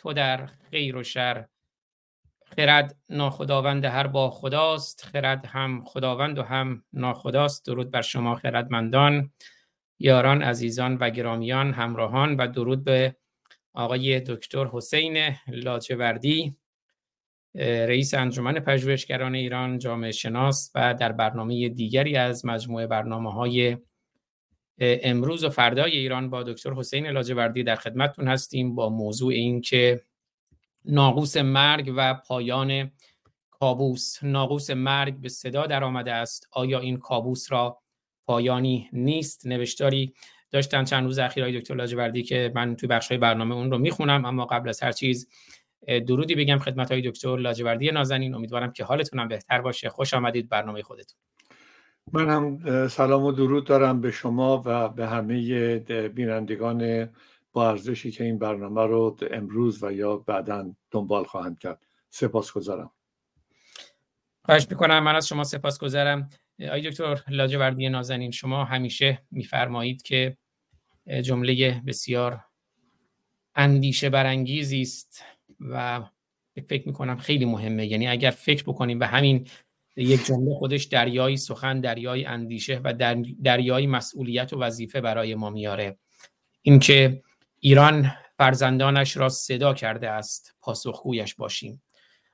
تو در خیر و شر. خرد ناخداوند هر با خداست خرد هم خداوند و هم ناخداست. درود بر شما خردمندان یاران عزیزان و گرامیان همراهان و درود به آقای دکتر حسین لاجوردی رئیس انجمن پژوهشگران ایران جامعه شناس و در برنامه دیگری از مجموعه برنامه های امروز و فردای ایران با دکتر حسین لاجوردی در خدمتتون هستیم با موضوع این که ناقوس مرگ و پایان کابوس. ناقوس مرگ به صدا در آمده است. آیا این کابوس را پایانی نیست؟ نوشتاری داشتم چند روز اخیر دکتر لاجوردی که من توی بخش برنامه اون رو می‌خونم اما قبل از هر چیز درودی بگم خدمت های دکتر لاجوردی نازنین. امیدوارم که حالتونم بهتر باشه. خوش آمدید برنامه خودتون. من هم سلام و درود دارم به شما و به همه بینندگان با ارزشی که این برنامه رو امروز و یا بعدا دنبال خواهند کرد. سپاس گذارم خواهش می‌کنم. من از شما سپاس گذارم آی دکتر لاجوردی نازنین شما همیشه میفرمایید که جمله بسیار اندیشه برانگیزی است و فکر می‌کنم خیلی مهمه. یعنی اگر فکر بکنیم و همین یک جمله خودش دریای سخن دریای اندیشه و دریای مسئولیت و وظیفه برای ما میاره. اینکه ایران فرزندانش را صدا کرده است پاسخگویش باشیم.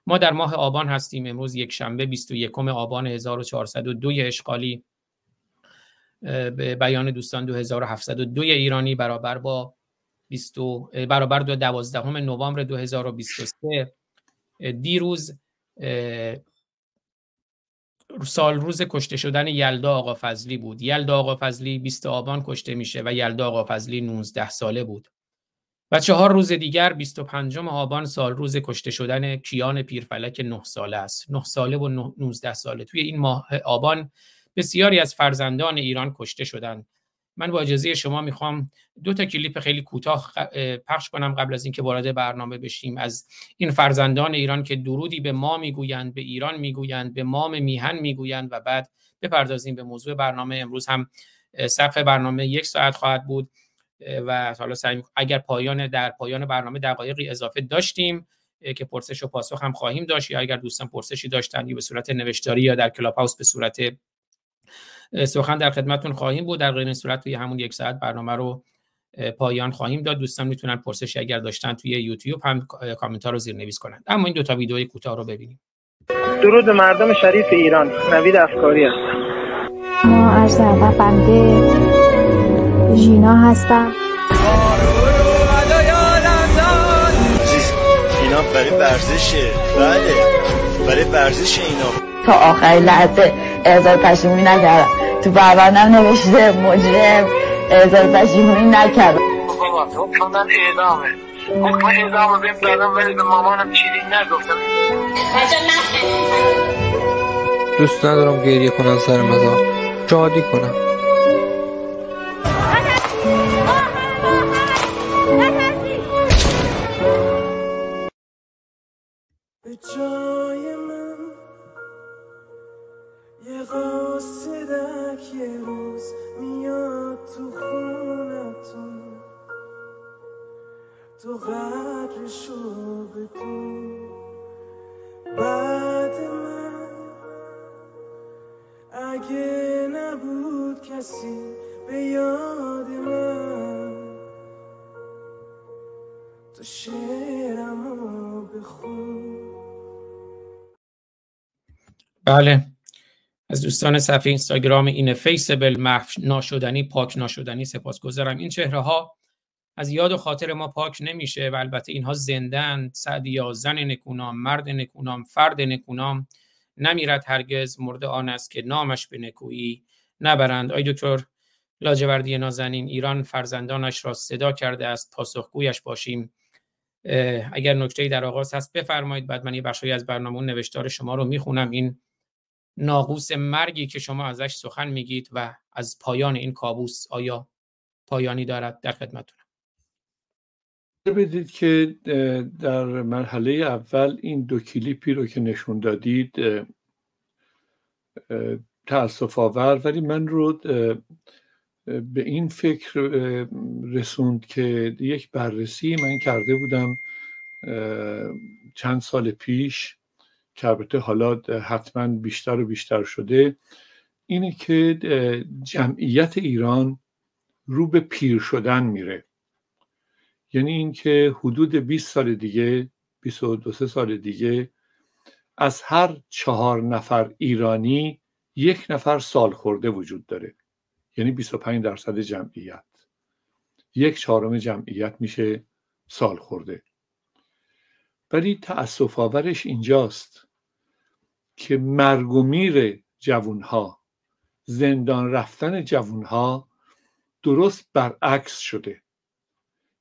ما در ماه آبان هستیم. امروز یک شنبه 21 آبان 1402 اشغالی به بیان دوستان 2702 ایرانی برابر با 20 برابر دو 12 نوامبر 2023 دیروز سال روز کشته شدن یلدا آقا فضلی بود. یلدا آقا فضلی 20 آبان کشته میشه و یلدا آقا فضلی 19 ساله بود. و چهار روز دیگر 25 آبان سال روز کشته شدن کیان پیرفلک 9 ساله است. 9 ساله و 19 ساله. توی این ماه آبان بسیاری از فرزندان ایران کشته شدند. من با اجازه شما می‌خوام دو تا کلیپ خیلی کوتاه پخش کنم قبل از اینکه وارد برنامه بشیم. از این فرزندان ایران که درودی به ما می‌گویند به ایران می‌گویند به مام میهن می‌گویند و بعد بپردازیم به موضوع برنامه. امروز هم سقف برنامه یک ساعت خواهد بود و حالا اگر پایان در پایان برنامه دقایقی اضافه داشتیم که پرسش و پاسخ هم خواهیم داشت یا اگر دوستان پرسشی داشتن یا به صورت نوشتاری یا در کلاب هاوس به صورت سخن در خدمتتون خواهیم بود. در غیر صورت توی همون یک ساعت برنامه رو پایان خواهیم داد. دوستان می‌تونن پرسشی اگر داشتن توی یوتیوب هم کامنت ها رو زیر نویس کنند اما این دو تا ویدیوی کوتاه رو ببینیم. درود مردم شریف ایران. نوید افکاری هستم. ما عرض بنده ژینا هستم. اینا برای ورزشه. بله. برای ورزش اینا. تا آخر لحظه اعزار پشیمونی نکردم. تو پروندم نوشته مجرم اعزار پشیمونی نکردم. حکم من اعدامه. حکم اعدامه بهم دادم ولی به مامانم چیزی نگفتم. دوست ندارم گریه کنن سر مزار شادی کنم. به جای من یه قاصدک یه روز میاد تو خونتون. تو قدرشو بدون بعد من اگه نبود کسی به یاد من تو شعرمو بخون. بله. از دوستان صفحه اینستاگرام این فیسبل محو ناشدنی پاک ناشدنی سپاسگزارم. این چهره ها از یاد و خاطر ما پاک نمیشه و البته اینها زندن سعدیا زن نکونام مرد نکونام فرد نکونام. نمیرد هرگز مرد آن است که نامش به نکویی نبرند. آی دکتر لاجوردی نازنین ایران فرزندانش را صدا کرده است. پاسخگویش باشیم. اگر نکته در آغاز هست بفرمایید. بعد من یه بخشی از برنامه نوشتار شما رو می‌خونم. این ناقوس مرگی که شما ازش سخن میگید و از پایان این کابوس آیا پایانی دارد در خدمتتونم. بدید که در مرحله اول این دو کلیپی رو که نشون دادید تاسف آور ولی من رو به این فکر رسوند که یک بررسی من کرده بودم چند سال پیش. که البته حالا حتما بیشتر و بیشتر شده اینه که جمعیت ایران رو به پیر شدن میره. یعنی اینکه حدود 20 سال دیگه 22 سال دیگه از هر چهار نفر ایرانی یک نفر سال خورده وجود داره. یعنی 25 درصد جمعیت. یک چهارم جمعیت میشه سال خورده. ولی تأصف آورش اینجاست که مرگ و میر جوونها زندان رفتن جوونها درست برعکس شده.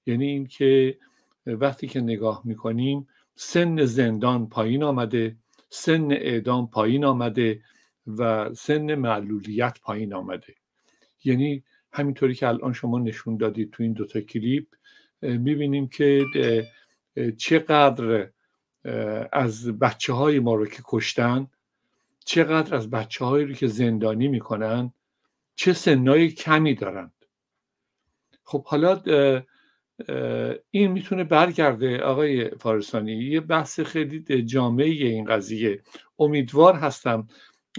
یعنی اینکه وقتی که نگاه می‌کنیم سن زندان پایین آمده سن اعدام پایین آمده و سن معلولیت پایین آمده. یعنی همینطوری که الان شما نشون دادید تو این دوتا کلیپ می‌بینیم که چقدر از بچه های ما رو که کشتن چقدر از بچه هایی رو که زندانی می‌کنن چه سنای کمی دارند. خب حالا این می‌تونه برگرده آقای فارسانی. یه بحث خیلی جامعه این قضیه. امیدوار هستم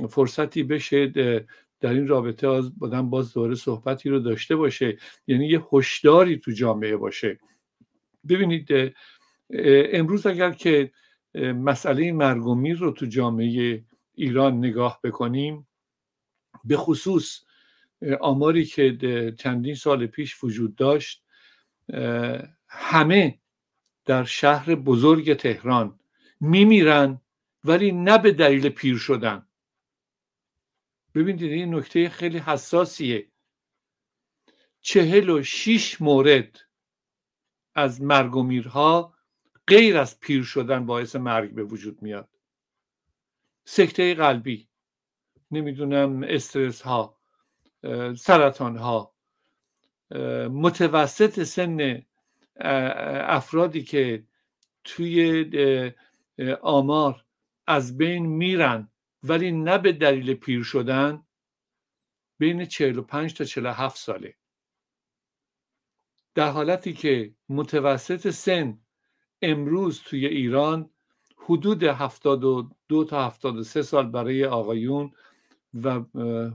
فرصتی بشه در این رابطه بودن باز دوباره صحبتی رو داشته باشه. یعنی یه هشداری تو جامعه باشه. ببینید امروز اگر که مسئله مرگ و میر رو تو جامعه ایران نگاه بکنیم به خصوص آماری که چندین سال پیش وجود داشت همه در شهر بزرگ تهران میمیرن ولی نه به دلیل پیر شدن. ببینید این نکته خیلی حساسیه. چهل و شیش مورد از مرگ غیر از پیر شدن باعث مرگ به وجود میاد. سکته قلبی نمی‌دونم استرس ها سرطان ها متوسط سن افرادی که توی آمار از بین میرن ولی نه به دلیل پیر شدن بین 45 تا 47 ساله. در حالتی که متوسط سن امروز توی ایران حدود 72 تا 73 سال برای آقایون و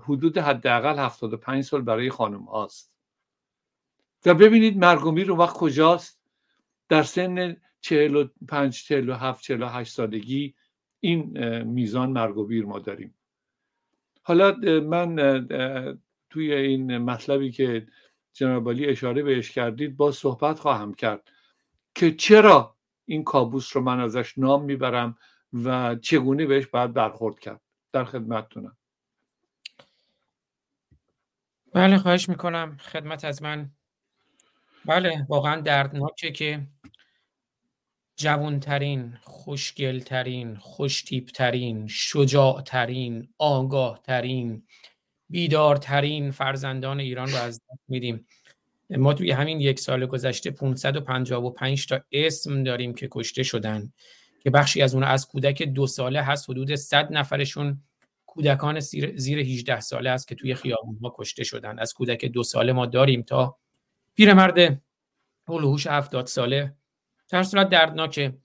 حدود حداقل 75 سال برای خانم هاست. و ببینید مرگومی رو وقت کجاست؟ در سن 45 47 48 سالگی این میزان مرگ و بیر ما داریم. حالا من توی این مطلبی که جناب اشاره بهش کردید با صحبت خواهم کرد. که چرا این کابوس رو من ازش نام می‌برم و چگونه بهش باید برخورد کرد؟ در خدمتتونم. بله خواهش می‌کنم. خدمت از من. بله واقعا دردناکه که جوانترین خوشگلترین خوشتیبترین شجاعترین آگاهترین بیدارترین فرزندان ایران رو از دست میدیم. ما توی همین یک سال گذشته 555 تا اسم داریم که کشته شدن که بخشی از اون از کودک دو ساله هست حدود 100 نفرشون کودکان زیر 18 ساله است که توی خیابون ها کشته شدن. از کودک دو ساله ما داریم تا پیرمرد هلوهوش 70 ساله. در صورت دردناکه.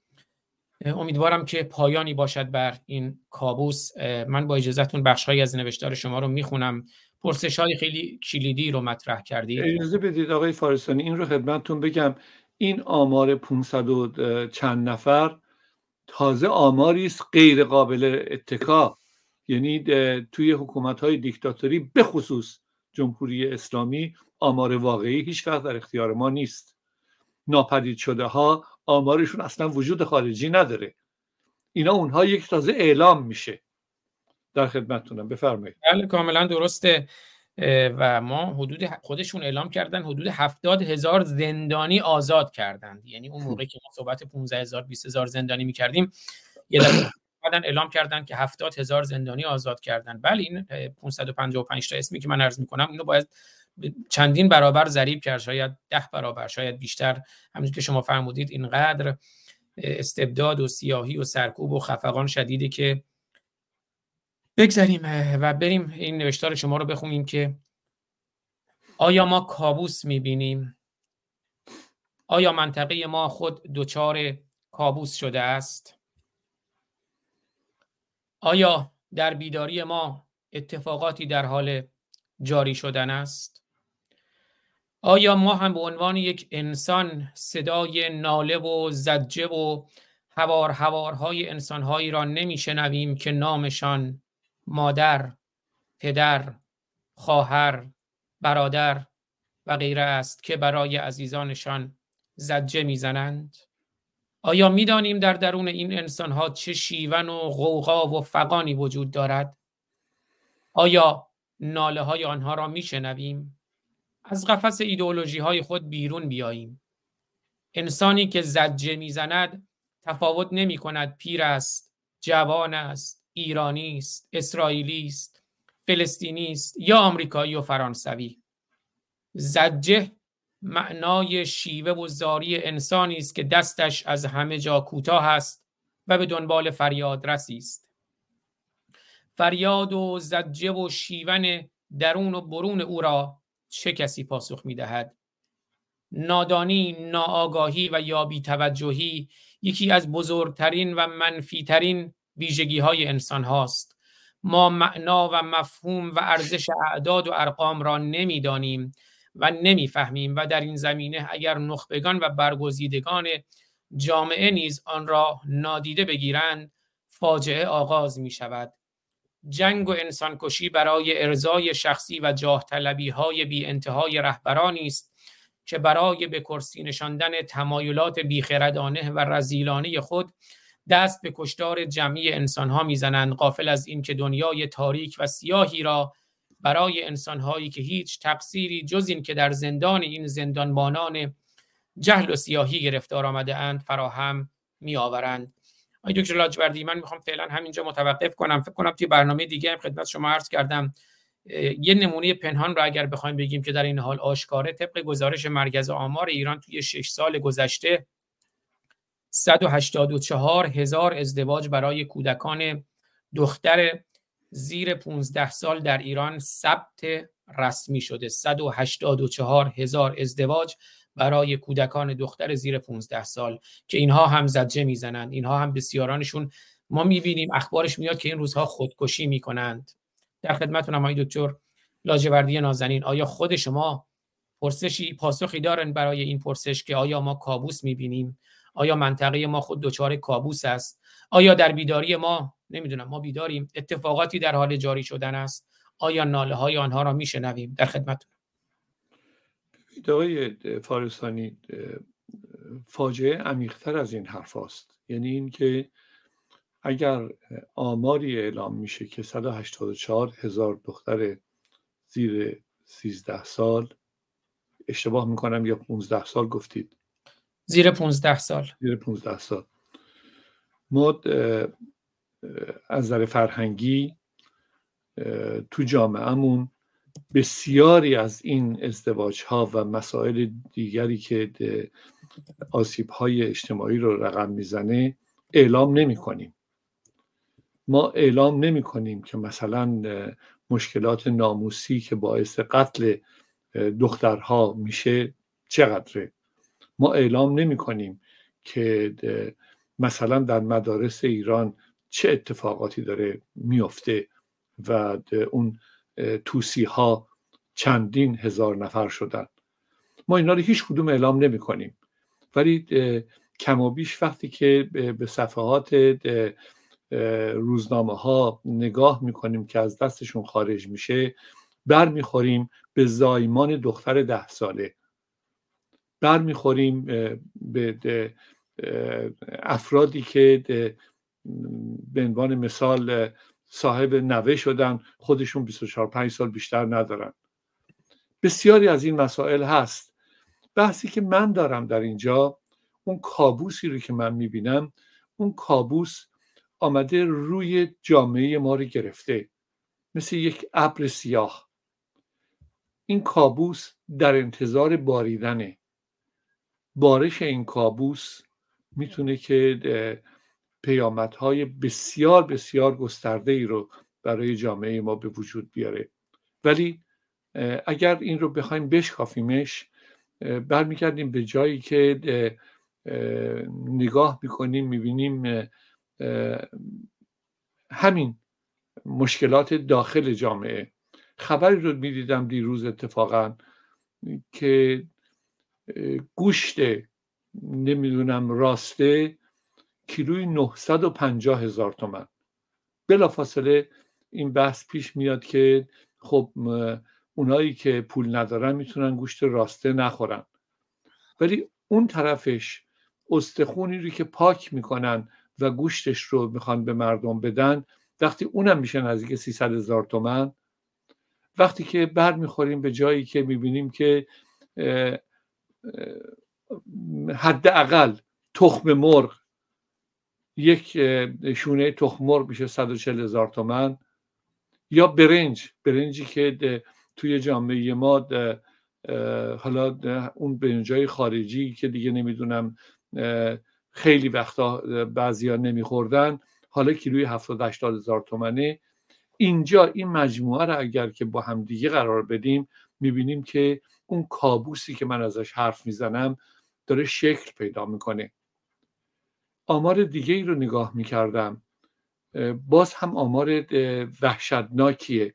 امیدوارم که پایانی باشد بر این کابوس. من با اجازهتون بخشهایی از نوشتار شما رو می‌خونم. پرسش های خیلی کلیدی رو مطرح کردید. اجازه بدید آقای فارسانی این رو خدمتتون بگم. این آمار 500 و چند نفر تازه آماری است غیر قابل اتکا. یعنی توی حکومت های دیکتاتوری به خصوص جمهوری اسلامی آمار واقعی هیچ وقت در اختیار ما نیست. ناپدید شده ها آمارشون اصلا وجود خارجی نداره. اینا اونها یک تازه اعلام میشه. در خدمتتونم. بفرمایید. بله کاملا درسته. و ما حدود خودشون اعلام کردن حدود هفتاد هزار زندانی آزاد کردند. یعنی اون موقع که ما صحبت 15 هزار 20 هزار زندانی می‌کردیم یه دفعه اعلام کردن که هفتاد هزار زندانی آزاد کردن. بله این 555 تا اسمی که من عرض می‌کنم اینو باید چندین برابر ضریب کرد. شاید ده برابر شاید بیشتر. همونجور که شما فرمودید اینقدر استبداد و سیاهی و سرکوب و خفقان شدیده که بگذاریم و بریم این نوشتار شما رو بخونیم که آیا ما کابوس می‌بینیم؟ آیا منطقه ما خود دچار کابوس شده است؟ آیا در بیداری ما اتفاقاتی در حال جاری شدن است؟ آیا ما هم به عنوان یک انسان صدای ناله و زجه و هوار هوارهای انسانهایی را نمیشنویم که نامشان مادر، پدر، خواهر، برادر و غیره است که برای عزیزانشان زجه می‌زنند. آیا می‌دانیم در درون این انسانها چه شیون و غوغا و فقانی وجود دارد؟ آیا ناله های آنها را میشنویم؟ از قفس ایدئولوژی های خود بیرون بیاییم. انسانی که زجه می‌زند تفاوت نمی کند پیر است جوان است. ایرانی است اسرائیلی است فلسطینی است یا آمریکایی و فرانسوی. زجه معنای شیوه و زاری انسانی است که دستش از همه جا کوتاه است و به دنبال فریاد رسی است. فریاد و زجه و شیون درون و برون او را چه کسی پاسخ می دهد؟ نادانی ناآگاهی و یا بیتوجهی یکی از بزرگترین و منفیترین ویژگی های انسان هاست. ما معنا و مفهوم و ارزش اعداد و ارقام را نمی‌دانیم و نمی‌فهمیم و در این زمینه اگر نخبگان و برگزیدگان جامعه نیز آن را نادیده بگیرند فاجعه آغاز می شود جنگ و انسانکشی برای ارزای شخصی و جاه طلبی های بی انتهای رهبرانی است که برای به کرسی نشاندن تمایلات بیخردانه و رزیلانه خود دست به کشتار جمعی انسانها می‌زنند قافل از اینکه دنیای تاریک و سیاهی را برای انسانهایی که هیچ تقصیری جز این که در زندان این زندانبانان جهل و سیاهی گرفتار آمده اند فراهم می آورند آقای دکتر لاجوردی من می‌خوام فعلا همینجا متوقف کنم. فکر کنم توی برنامه دیگه هم خدمت شما عرض کردم یه نمونه پنهان رو اگر بخوایم بگیم که در این حال آشکاره طبق گزارش مرکز آمار ایران توی 6 سال گذشته 184 هزار ازدواج برای کودکان دختر زیر 15 سال در ایران ثبت رسمی شده. 184 هزار ازدواج برای کودکان دختر زیر 15 سال که اینها هم زجه می‌زنند. اینها هم بسیارانشون ما می‌بینیم اخبارش میاد که این روزها خودکشی می‌کنند. در خدمتتونم آقای دکتر لاجوردی نازنین. آیا خود شما پرسشی پاسخی دارن برای این پرسش که آیا ما کابوس می‌بینیم؟ آیا منطقه ما خود دچار کابوس است؟ آیا در بیداری ما نمی‌دونم ما بیداریم اتفاقاتی در حال جاری شدن است؟ آیا ناله های آنها را میشنویم؟ در خدمت آقای فارسانی فاجعه عمیقتر از این حرف است یعنی اینکه اگر آماری اعلام میشه که 184 هزار دختر زیر 13 سال اشتباه می‌کنم یا 15 سال گفتید زیر 15 سال. زیر 15 سال. ما از نظر فرهنگی تو جامعهمون بسیاری از این ازدواج ها و مسائل دیگری که آسیب های اجتماعی رو رقم می‌زنه اعلام نمی کنیم ما اعلام نمی کنیم که مثلا مشکلات ناموسی که باعث قتل دخترها میشه چقدره. ما اعلام نمی کنیم که مثلا در مدارس ایران چه اتفاقاتی داره میفته و اون توسی ها چندین هزار نفر شدن. ما اینا رو هیچ کدوم اعلام نمی کنیم. ولی کم و بیش وقتی که به صفحات روزنامه ها نگاه می‌کنیم که از دستشون خارج میشه برمیخوریم به زایمان دختر ده ساله. برمیخوریم به افرادی که به عنوان مثال صاحب نوه شدن خودشون 24 5 سال بیشتر ندارن. بسیاری از این مسائل هست. بحثی که من دارم در اینجا اون کابوسی رو که من می‌بینم اون کابوس آمده روی جامعه ما رو گرفته. مثل یک ابر سیاه. این کابوس در انتظار باریدنه. بارش این کابوس می‌تونه که پیامدهای بسیار بسیار گسترده ای رو برای جامعه ما به وجود بیاره. ولی اگر این رو بخوایم بشکافیمش برمیگردیم به جایی که نگاه می‌کنیم می‌بینیم همین مشکلات داخل جامعه. خبری رو می‌دیدم دیروز اتفاقا که گوشت نمی‌دونم راسته کیلوی 950 هزار تومن بلافاصله این بحث پیش میاد که خب اونایی که پول ندارن می‌تونن گوشت راسته نخورن. ولی اون طرفش استخونی رو که پاک می‌کنن و گوشتش رو می‌خوان به مردم بدن وقتی اونم میشه نزدیک 300 هزار تومن وقتی که بر می‌خوریم به جایی که می‌بینیم که حداقل تخم مرغ یک شونه تخم مرغ میشه 140 هزار تومن یا برنج برنجی که توی جامعه ما حالا اون برنجای خارجی که دیگه نمی‌دونم خیلی وقتا بعضیا نمیخوردن حالا کیلوی 70 80 هزار تومنه. اینجا این مجموعه رو اگر که با هم دیگه قرار بدیم می‌بینیم که اون کابوسی که من ازش حرف می‌زنم داره شکل پیدا می‌کنه. آمار دیگه ای رو نگاه می‌کردم. باز هم آمار وحشتناکیه.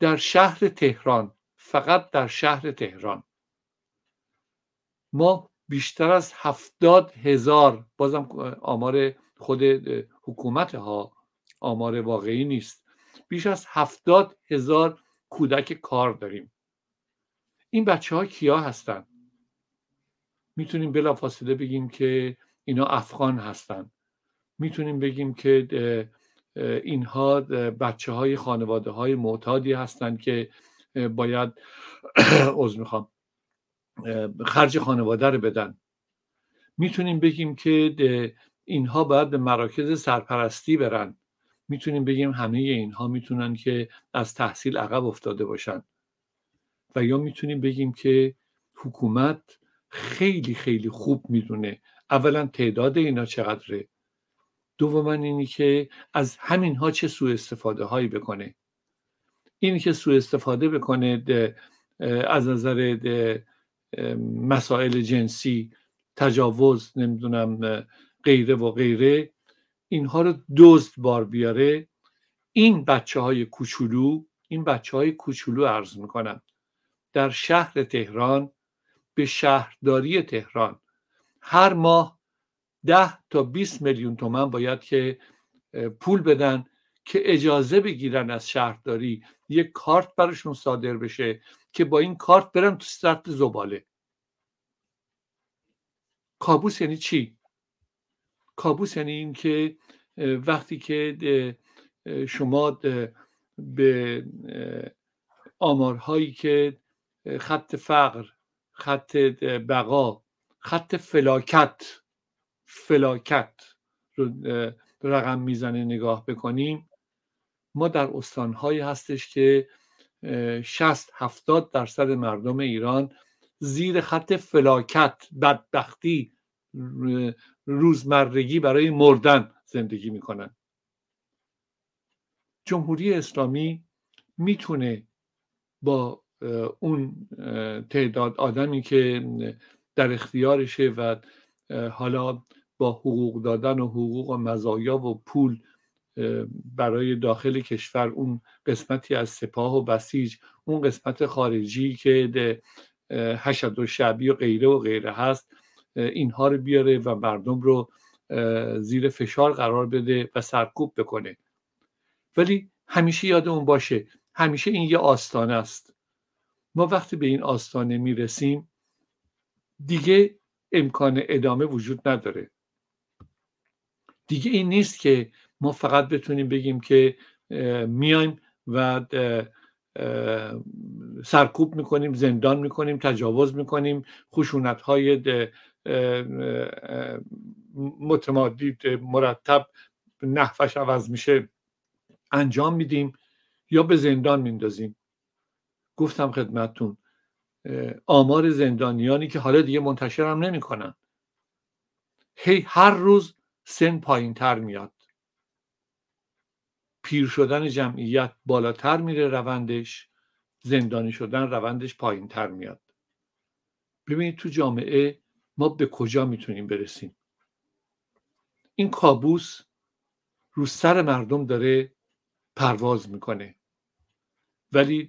در شهر تهران فقط در شهر تهران. ما بیشتر از هفتاد هزار بازم آمار خود حکومت ها آمار واقعی نیست. بیش از هفتاد هزار کودک کار داریم. این بچه ها کیا هستن؟ می‌تونیم بلافاصله بگیم که اینا افغان هستن. می‌تونیم بگیم که اینها بچه های خانواده های معتادی هستند که باید عضو می‌خوام خرج خانواده رو بدن. می‌تونیم بگیم که اینها باید به مراکز سرپرستی برن. می‌تونیم بگیم همه اینها می‌تونن که از تحصیل عقب افتاده باشن. و یا می‌تونیم بگیم که حکومت خیلی خیلی خوب می‌دونه اولا تعداد اینا چقدره. دوما اینی که از همین ها چه سوء استفاده هایی بکنه. اینی که سوء استفاده بکنه از نظر مسائل جنسی تجاوز نمی‌دونم غیره و غیره اینها رو دزد بار بیاره. این بچه های کوچولو این بچه های کوچولو عرض می‌کنم. در شهر تهران به شهرداری تهران. هر ماه ده تا 20 میلیون تومن باید که پول بدن که اجازه بگیرن از شهرداری. یک کارت براشون صادر بشه که با این کارت برن تو سطح زباله. کابوس یعنی چی؟ کابوس یعنی این که وقتی که شما به آمارهایی که خط فقر خط بقا خط فلاکت. فلاکت رو رقم می‌زنه نگاه بکنیم. ما در استانهایی هستش که 60 70 درصد مردم ایران زیر خط فلاکت بدبختی روزمرگی برای مردن زندگی می‌کنن. جمهوری اسلامی می‌تونه با اون تعداد آدمی که در اختیارشه و حالا با حقوق دادن و حقوق و مزایا و پول برای داخل کشور اون قسمتی از سپاه و بسیج اون قسمت خارجی که حشد و شعبی و غیره و غیره هست اینها رو بیاره و مردم رو زیر فشار قرار بده و سرکوب بکنه. ولی همیشه یادمون باشه. همیشه این یه آستانه است. ما وقتی به این آستانه می‌رسیم دیگه امکان ادامه وجود نداره. دیگه این نیست که ما فقط بتونیم بگیم که میایم و سرکوب می‌کنیم زندان می‌کنیم تجاوز می‌کنیم خشونت های متمادی مرتب نحوش عوض میشه انجام میدیم یا به زندان میندازیم. گفتم خدمتتون آمار زندانیانی که حالا دیگه منتشر هم نمی‌کنن. هی هر روز سن پایین تر میاد. پیر شدن جمعیت بالاتر میره روندش زندانی شدن روندش پایین تر میاد. ببینید تو جامعه ما به کجا می‌تونیم برسیم؟ این کابوس رو سر مردم داره پرواز می‌کنه. ولی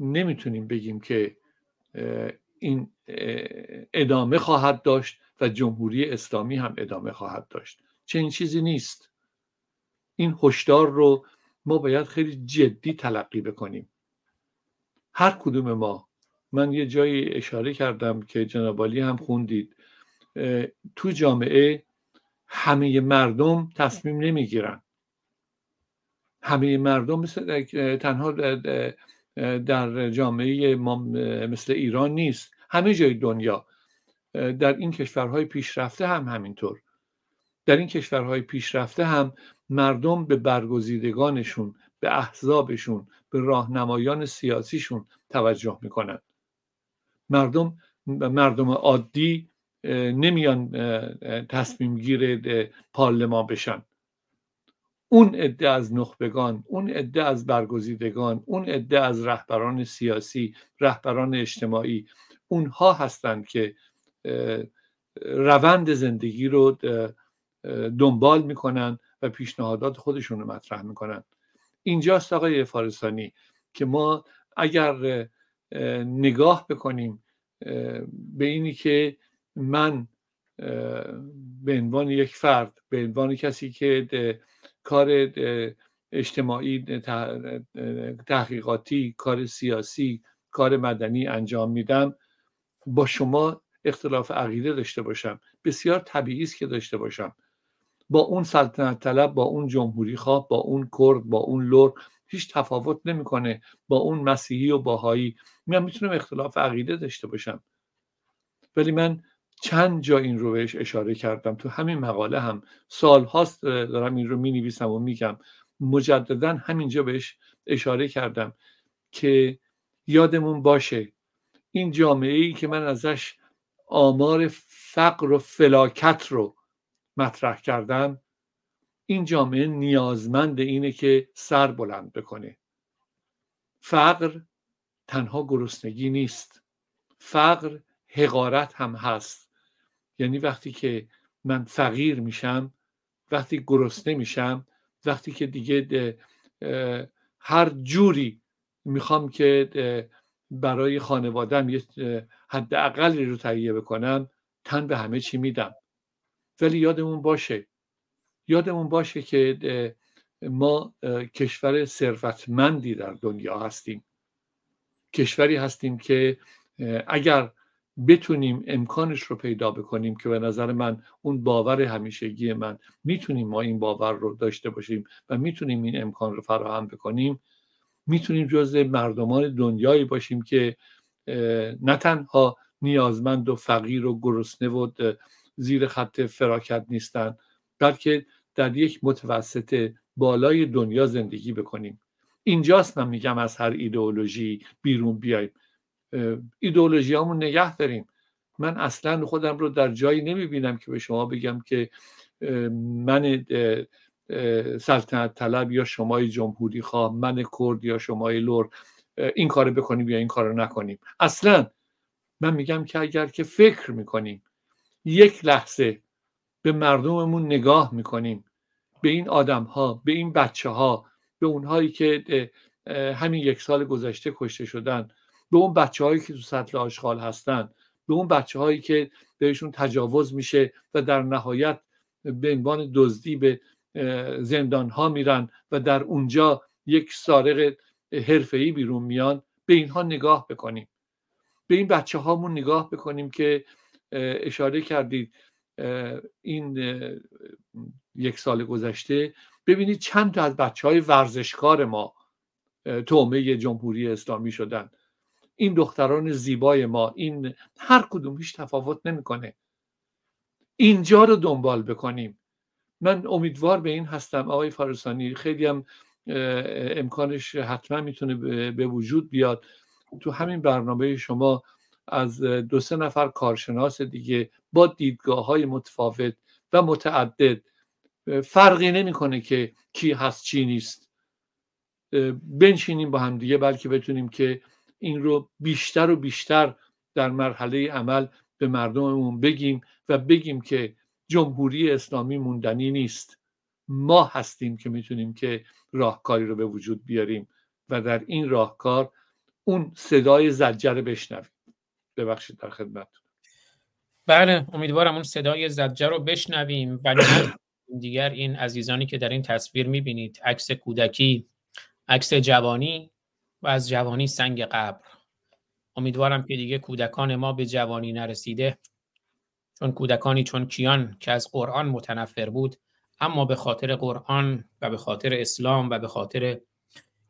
نمی‌تونیم بگیم که این ادامه خواهد داشت و جمهوری اسلامی هم ادامه خواهد داشت. چنین چیزی نیست. این هشدار رو ما باید خیلی جدی تلقی بکنیم. هر کدوم ما. من یه جایی اشاره کردم که جنابالی هم خوندید. تو جامعه همه مردم تصمیم نمی‌گیرن. همه مردم مثل تنها در جامعه ما مثل ایران نیست. همه جای دنیا. در این کشورهای پیشرفته هم همینطور. در این کشورهای پیشرفته هم مردم به برگزیدگانشون به احزابشون به راهنمایان سیاسیشون توجه می‌کنن. مردم مردم عادی نمیان تصمیم گیر پارلمان بشن. اون عده از نخبگان اون عده از برگزیدگان اون عده از رهبران سیاسی رهبران اجتماعی اونها هستند که روند زندگی رو دنبال می‌کنن و پیشنهادات خودشون رو مطرح می‌کنن. اینجاست آقای فارسانی که ما اگر نگاه بکنیم به اینی که من به عنوان یک فرد به عنوان کسی که کار اجتماعی تحقیقاتی کار سیاسی کار مدنی انجام میدم. با شما اختلاف عقیده داشته باشم. بسیار طبیعی است که داشته باشم. با اون سلطنت طلب با اون جمهوری خواه با اون کرد با اون لور هیچ تفاوت نمی‌کنه با اون مسیحی و باهایی. من می‌تونم اختلاف عقیده داشته باشم. ولی من چند جا این رو بهش اشاره کردم. تو همین مقاله هم سال هاست دارم این رو می نویسم و میگم. مجددا همینجا بهش اشاره کردم که یادمون باشه این جامعه ای که من ازش آمار فقر و فلاکت رو مطرح کردم این جامعه نیازمند اینه که سر بلند بکنه. فقر تنها گرسنگی نیست. فقر حقارت هم هست. یعنی وقتی که من فقیر میشم وقتی گرسنه میشم وقتی که دیگه هر جوری می‌خوام که برای خانوادم یه حد اقلی رو تهیه بکنم تن به همه چی میدم. ولی یادمون باشه یادمون باشه که ما کشور ثروتمندی در دنیا هستیم. کشوری هستیم که اگر بتونیم امکانش رو پیدا بکنیم که به نظر من اون باور همیشگی من می‌تونیم ما این باور رو داشته باشیم و می‌تونیم این امکان رو فراهم بکنیم. می‌تونیم جز مردمان دنیایی باشیم که نه تنها نیازمند و فقیر و گرسنه و زیر خط فراکت نیستن بلکه در یک متوسط بالای دنیا زندگی بکنیم. اینجاست من میگم از هر ایدئولوژی بیرون بیایم. ایدئولوژی همون نگه داریم. من اصلا خودم رو در جایی نمی‌بینم که به شما بگم که من سلطنت طلب یا شمای جمهوری خواه من کرد یا شمای لور این کار بکنیم یا این کار نکنیم. اصلا من میگم که اگر که فکر می‌کنیم یک لحظه به مردممون نگاه می‌کنیم به این آدم ها به این بچه ها به اونهایی که همین یک سال گذشته کشته شدن به اون بچه هایی که تو سطل آشغال هستن به اون بچه هایی که بهشون تجاوز میشه و در نهایت به عنوان دزدی به زندان ها میرن و در اونجا یک سارق حرفه‌ای بیرون میان به اینها نگاه بکنیم. به این بچه هامون نگاه بکنیم که اشاره کردید این یک سال گذشته ببینید چند تا از بچه های ورزشکار ما تومه جمهوری اسلامی شدن. این دختران زیبای ما این هر کدوم هیچ تفاوت نمی‌کنه. اینجا رو دنبال بکنیم. من امیدوار به این هستم. آقای فارسانی خیلی هم امکانش حتما می‌تونه به وجود بیاد. تو همین برنامه شما از دو سه نفر کارشناس دیگه با دیدگاه های متفاوت و متعدد فرقی نمی‌کنه که کی هست چی نیست. بنشینیم با هم دیگه بلکه بتونیم که این رو بیشتر و بیشتر در مرحله عمل به مردممون بگیم و بگیم که جمهوری اسلامی موندنی نیست. ما هستیم که می‌تونیم که راهکاری رو به وجود بیاریم و در این راهکار اون صدای زجر بشنویم. ببخشید در خدمت بله امیدوارم اون صدای زجر رو بشنویم و دیگر این عزیزانی که در این تصویر می‌بینید عکس کودکی عکس جوانی و از جوانی سنگ قبر. امیدوارم که دیگه کودکان ما به جوانی نرسیده چون کودکانی چون کیان که از قرآن متنفر بود اما به خاطر قرآن و به خاطر اسلام و به خاطر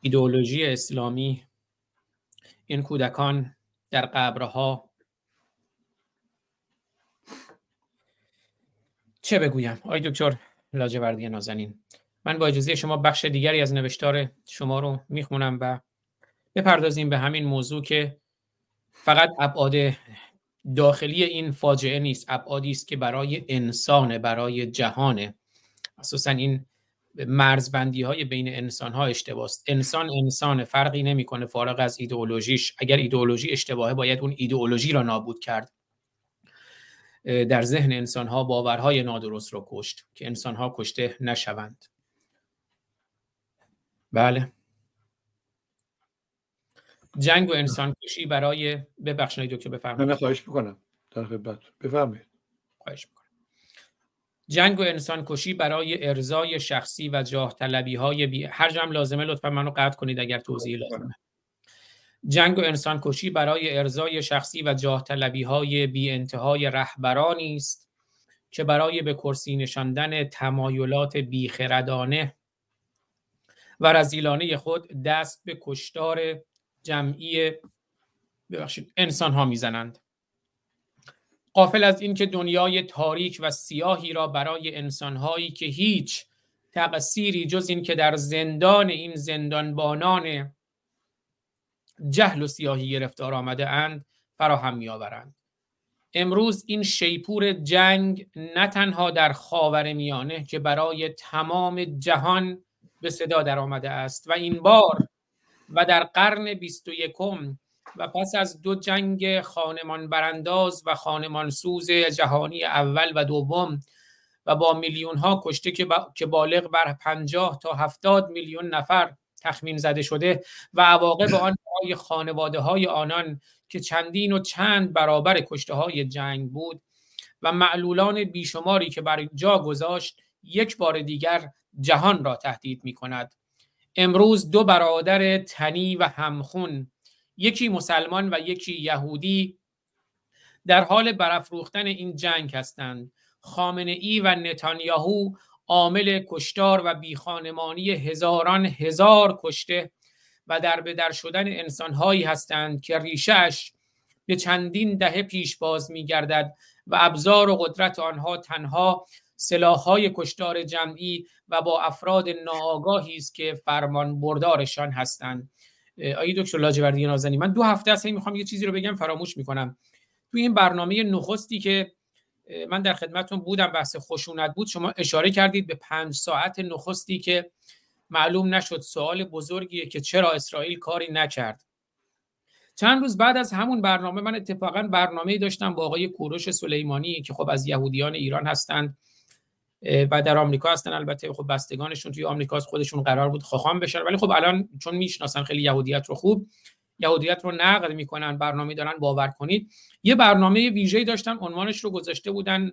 ایدئولوژی اسلامی این کودکان در قبرها چه بگویم؟ آی دکتر لاجوردی نازنین من با اجازه شما بخش دیگری از نوشتار شما رو می‌خونم و بپردازیم به همین موضوع که فقط ابعاد داخلی این فاجعه نیست ابعادی است که برای انسان برای جهانه. اساسا این مرزبندی های بین انسان ها اشتباه انسان انسان فرقی نمی‌کنه فارغ از ایدئولوژیش. اگر ایدئولوژی اشتباهه باید اون ایدئولوژی را نابود کرد. در ذهن انسان ها باورهای نادرست رو کشت که انسان ها کشته نشوند. بله. جنگ و انسان کشی برای ببخشید دکتر بفرمایید. نه خواهش می‌کنم. در خدمت. بفرمایید. خواهش می‌کنم. جنگ و انسان کشی برای ارزای شخصی و جاه طلبی های بی... هر جمع لازمه لطفا منو قطع کنید اگر توضیح لازمه. جنگ و انسان کشی برای ارزای شخصی و جاه طلبی های بی انتهای رهبرانی است که برای به کرسی نشاندن تمایلات بیخردانه و رزیلانه خود دست به کشتار جمعی ببخشید انسان ها می‌زنند قافل از اینکه دنیای تاریک و سیاهی را برای انسانهایی که هیچ تقصیری جز این که در زندان این زندانبانان جهل و سیاهی گرفتار آمده اند فراهم می آورند. امروز این شیپور جنگ نه تنها در خاور میانه که برای تمام جهان به صدا در آمده است و این بار و در قرن بیست و یکم و پس از دو جنگ خانمان برانداز و خانمان سوز جهانی اول و دوم و با میلیون ها کشته که, که بالغ بر 50 تا 70 میلیون نفر تخمین زده شده و عواقب آن برای خانواده های آنان که چندین و چند برابر کشته های جنگ بود و معلولان بیشماری که بر جا گذاشت یک بار دیگر جهان را تهدید می کند امروز دو برادر تنی و همخون یکی مسلمان و یکی یهودی در حال برافروختن این جنگ هستند. خامنه ای و نتانیاهو عامل کشتار و بیخانمانی هزاران هزار کشته و در به در شدن انسانهایی هستند که ریشش به چندین دهه پیش باز میگردد و ابزار و قدرت آنها تنها سلاحهای کشتار جمعی و با افراد ناآگاهی است که فرمان بردارشان هستند. آقای دکتر لاجوردی نازنی من دو هفته است می‌خوام یه چیزی رو بگم فراموش می‌کنم. توی این برنامه نخستی که من در خدمتتون بودم بحث خشونت بود شما اشاره کردید به پنج ساعت نخستی که معلوم نشد سوال بزرگیه که چرا اسرائیل کاری نکرد. چند روز بعد از همون برنامه من اتفاقا برنامه داشتم با آقای کوروش سلیمانی که خب از یهودیان ایران هستند. و در آمریکا هستن. البته خب بستگانشون توی آمریکا خودشون قرار بود خواهم بشن. ولی خب الان چون می‌شناسن خیلی یهودیت رو خوب یهودیت رو نقد می‌کنن برنامه دارن باور کنید. یه برنامه ویژه‌ای داشتن عنوانش رو گذاشته بودن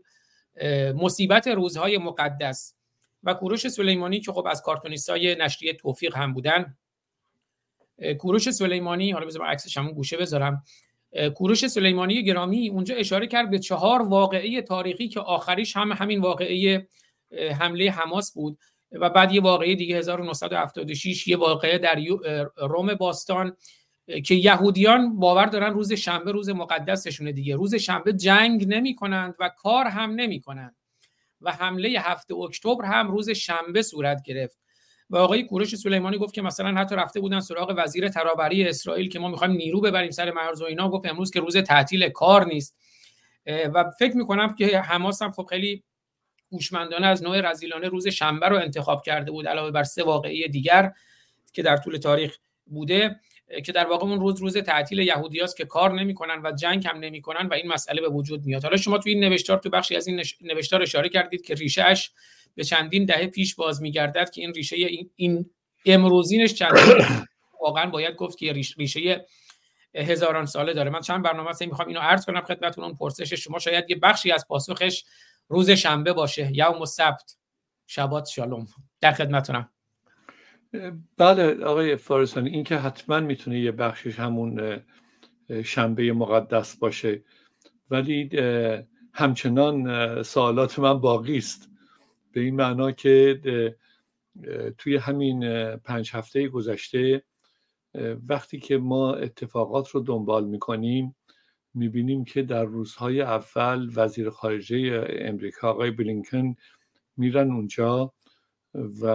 مصیبت روزهای مقدس. و کوروش سلیمانی که خب از کارتونیستای نشریه توفیق هم بودن کوروش سلیمانی حالا بذار عکسش هم گوشه بذارم. کوروش سلیمانی گرامی اونجا اشاره کرد به چهار واقعه تاریخی که آخریش هم همین واقعه حمله حماس بود و بعد یه واقعه دیگه 1976 یه واقعه در روم باستان که یهودیان باور دارن روز شنبه روز مقدسشونه دیگه. روز شنبه جنگ نمی کنند و کار هم نمی کنند و حمله هفته اکتبر هم روز شنبه صورت گرفت. و آقای کوروش سلیمانی گفت که مثلا حتی رفته بودن سراغ وزیر ترابری اسرائیل که ما می‌خوایم نیرو ببریم سر مرز و اینا گفت امروز که روز تعطیل کار نیست. و فکر می‌کنم که حماس هم خب خیلی هوشمندانه از نوع رزیلانه روز شنبه رو انتخاب کرده بود علاوه بر سه واقعی دیگر که در طول تاریخ بوده که در واقع اون روز روز تعطیل یهودیاست که کار نمی‌کنن و جنگ هم نمی‌کنن و این مسئله به وجود میاد. حالا شما تو این نوشتار تو بخشی از این نوشتار اشاره کردید که ریشه اش به چندین دهه پیش باز میگردد که این ریشه این, امروزینش چندین واقعا باید گفت که ریشه هزاران ساله داره. من چند برنامه هست می‌خوام اینو عرض کنم خدمتتون. اون پرسش شما شاید یه بخشی از پاسخش روز شنبه باشه. یوم السبت. شبات شالوم در خدمتتونم. بله آقای فارسانی این که حتما می‌تونه یه بخشش همون شنبه مقدس باشه. ولی همچنان سوالات من باقی است. به این معنا که توی همین پنج هفته گذشته وقتی که ما اتفاقات رو دنبال می‌کنیم می‌بینیم که در روزهای اول وزیر خارجه امریکا آقای بلینکن میرن اونجا و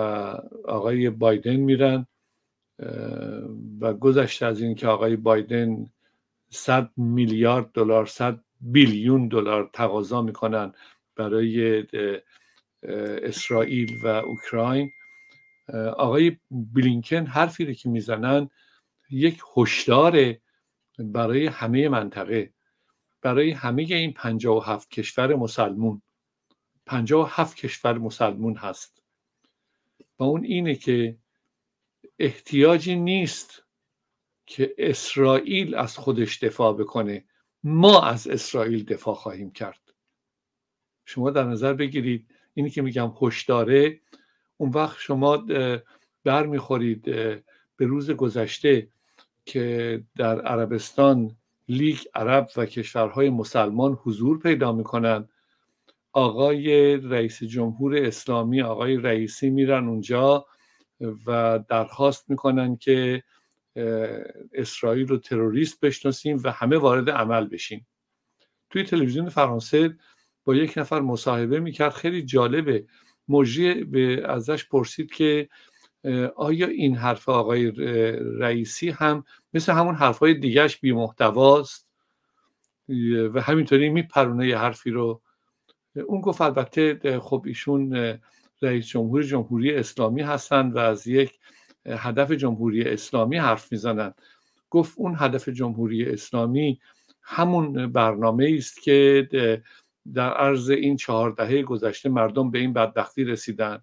آقای بایدن میرن و گذشته از این که آقای بایدن 100 میلیارد دلار 100 بیلیون دلار تقاضا می‌کنن برای اسرائیل و اوکراین. آقای بلینکن حرفی رو که می‌زنن یک هشدار برای همه منطقه برای همه این پنجاه و هفت کشور مسلمون. پنجاه و هفت کشور مسلمون هست. و اون اینه که احتیاجی نیست که اسرائیل از خودش دفاع بکنه. ما از اسرائیل دفاع خواهیم کرد. شما در نظر بگیرید اینی که میگم هشداره اون وقت شما برمیخورید به روز گذشته که در عربستان لیگ عرب و کشورهای مسلمان حضور پیدا می‌کنند آقای رئیس جمهور اسلامی آقای رئیسی میرن اونجا و درخواست می‌کنن که اسرائیل رو تروریست بشناسیم و همه وارد عمل بشیم. توی تلویزیون فرانسه با یک نفر مصاحبه می‌کرد. خیلی جالبه. مجری به ازش پرسید که آیا این حرف آقای رئیسی هم مثل همون حرفهای دیگهش بی محتواست و همینطوری میپرونه یه حرفی رو. اون گفت البته خب ایشون رئیس جمهور جمهوری اسلامی هستند و از یک هدف جمهوری اسلامی حرف می‌زنند گفت اون هدف جمهوری اسلامی همون برنامه است که در عرض این چهار دهه گذشته مردم به این بدبختی رسیدن.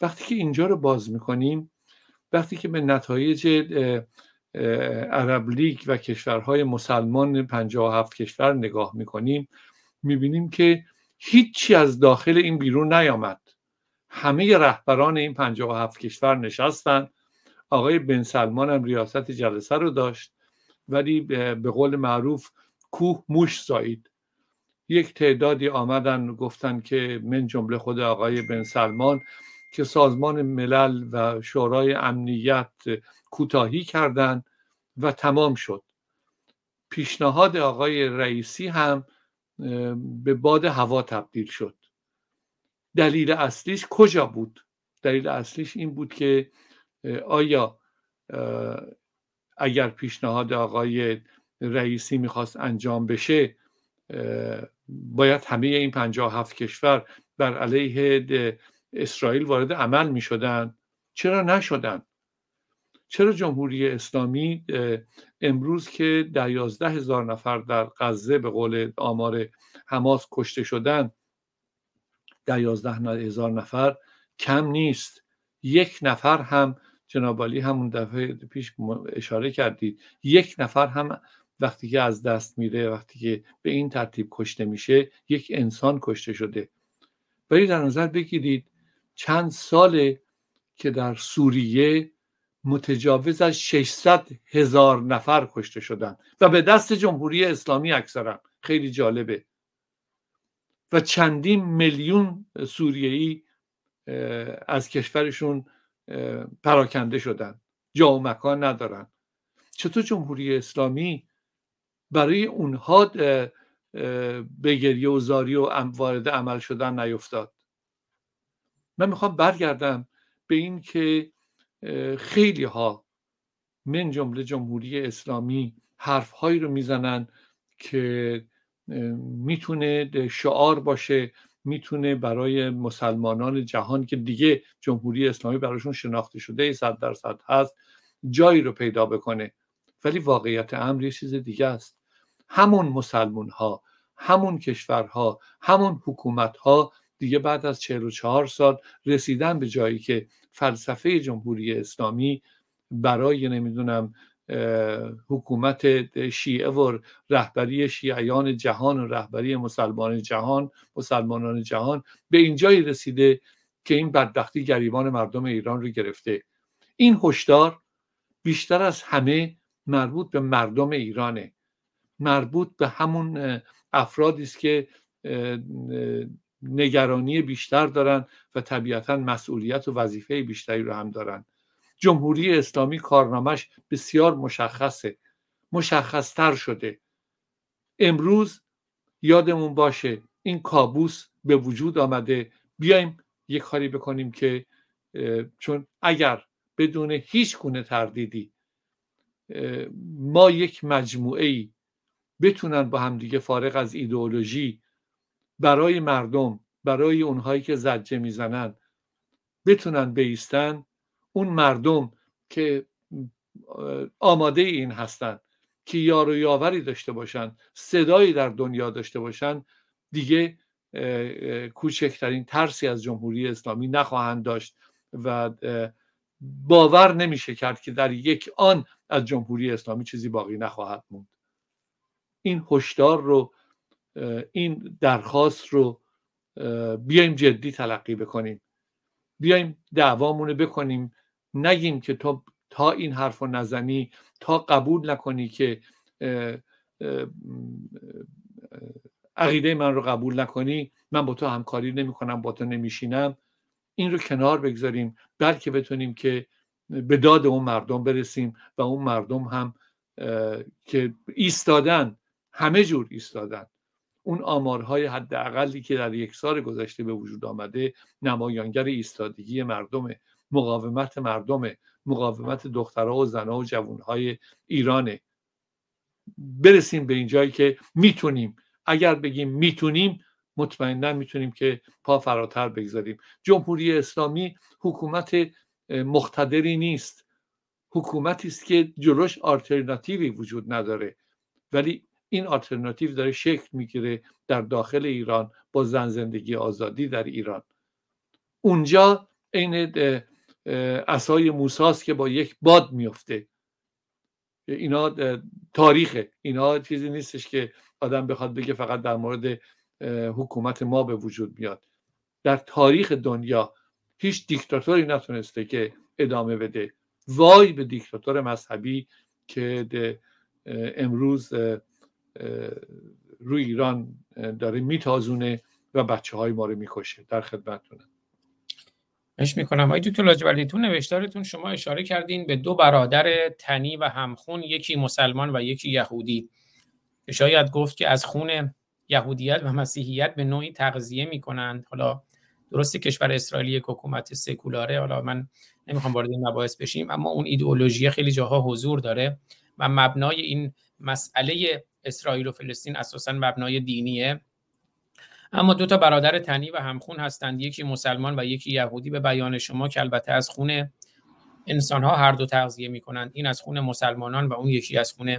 وقتی که اینجا رو باز می‌کنیم وقتی که به نتایج عرب لیگ و کشورهای مسلمان 57 کشور نگاه می‌کنیم می‌بینیم که هیچی از داخل این بیرون نیامد. همه رهبران این 57 کشور نشستن. آقای بن سلمان هم ریاست جلسه رو داشت ولی به قول معروف کوه موش زایید. یک تعدادی آمدن گفتن که من جمله خود آقای بن سلمان که سازمان ملل و شورای امنیت کوتاهی کردند و تمام شد. پیشنهاد آقای رئیسی هم به باد هوا تبدیل شد. دلیل اصلیش کجا بود؟ دلیل اصلیش این بود که آیا اگر پیشنهاد آقای رئیسی می‌خواست انجام بشه باید همه این پنجاه هفت کشور بر علیه اسرائیل وارد عمل می شدن چرا نشدن؟ چرا جمهوری اسلامی امروز که در یازده هزار نفر در غزه به قول آمار حماس کشته شدن در یازده هزار نفر کم نیست. یک نفر هم جنابالی همون دفعه پیش اشاره کردید یک نفر هم وقتی که از دست میره وقتی که به این ترتیب کشته میشه یک انسان کشته شده. ولی در نظر بگیرید چند ساله که در سوریه متجاوز از 600 هزار نفر کشته شدن و به دست جمهوری اسلامی اکثرا. خیلی جالبه. و چندین میلیون سوریهی از کشورشون پراکنده شدن. جا و مکان ندارن. چطور جمهوری اسلامی برای اونها به گریه و زاری و وارد عمل شدن نیفتاد. من می‌خوام برگردم به این که خیلی ها من جمله جمهوری اسلامی حرفهایی رو می‌زنن که می‌تونه شعار باشه می‌تونه برای مسلمانان جهان که دیگه جمهوری اسلامی براشون شناخته شده صد درصد هست جایی رو پیدا بکنه. ولی واقعیت امر یه چیز دیگه است. همون مسلمون ها همون کشورها همون حکومت ها دیگه بعد از 44 سال رسیدن به جایی که فلسفه جمهوری اسلامی برای نمی‌دونم حکومت شیعه و رهبری شیعیان جهان و رهبری مسلمان جهان مسلمانان جهان به اینجایی رسیده که این بدبختی گریبان مردم ایران رو گرفته. این هشدار بیشتر از همه مربوط به مردم ایرانه. مربوط به همون افرادی است که نگرانی بیشتر دارن و طبیعتا مسئولیت و وظیفه بیشتری رو هم دارن. جمهوری اسلامی کارنامش بسیار مشخصه. مشخصتر شده. امروز یادمون باشه این کابوس به وجود آمده. بیایم یک کاری بکنیم که چون اگر بدون هیچ گونه تردیدی ما یک مجموعه ای بتونن با همدیگه فارغ از ایدئولوژی برای مردم برای اونهایی که زجه می‌زنن بتونن بیستن. اون مردم که آماده این هستند که یار و یاوری داشته باشن صدایی در دنیا داشته باشن دیگه کوچکترین ترسی از جمهوری اسلامی نخواهند داشت و باور نمیشه کرد که در یک آن از جمهوری اسلامی چیزی باقی نخواهد موند. این هشدار رو این درخواست رو بیایم جدی تلقی بکنیم. بیایم دعوامون رو بکنیم. نگیم که تو تا این حرف رو نزنی تا قبول نکنی که عقیده من رو قبول نکنی. من با تو همکاری نمی‌کنم با تو نمیشینم. این رو کنار بگذاریم. بلکه بتونیم که به داد اون مردم برسیم و اون مردم هم که ایستادن همه جور ایستادن. اون آمارهای حداقلی که در یک سال گذشته به وجود آمده نمایانگر ایستادگی مردم مقاومت مردم مقاومت دخترها و زنها و جوانهای ایرانه. برسیم به این جایی که می‌تونیم. اگر بگیم می‌تونیم مطمئنا می‌تونیم که پا فراتر بگذاریم. جمهوری اسلامی حکومت مقتدری نیست. حکومتی است که جلوش آلترناتیوی وجود نداره. ولی این آلترناتیو داره شکل می‌گیره در داخل ایران با زن زندگی آزادی در ایران. اونجا عین اسای موساست که با یک باد میفته اینا تاریخه. اینا چیزی نیستش که آدم بخواد بگه فقط در مورد حکومت ما به وجود میاد. در تاریخ دنیا هیچ دیکتاتوری نتونسته که ادامه بده. وای به دیکتاتور مذهبی که امروز روی ایران داره میتازونه و بچه های ما رو می‌کشه در خدمتتونم. اش می‌کنم. آقای دکتر لاجوردی تو نوشتارتون شما اشاره کردین به دو برادر تنی و همخون یکی مسلمان و یکی یهودی. شاید گفت که از خون یهودیت و مسیحیت به نوعی تغذیه می‌کنند. حالا درسته کشور اسرائیلی یک حکومت سکولاره. حالا من نمی‌خوام وارد این مباحث بشیم اما اون ایدئولوژی خیلی جاها حضور داره و مبنای این مسئله اسرائیل و فلسطین اساسا مبنای دینیه. اما دو تا برادر تنی و همخون هستند یکی مسلمان و یکی یهودی. به بیان شما که البته از خون انسان ها هر دو تغذیه می کنند این از خون مسلمانان و اون یکی از خون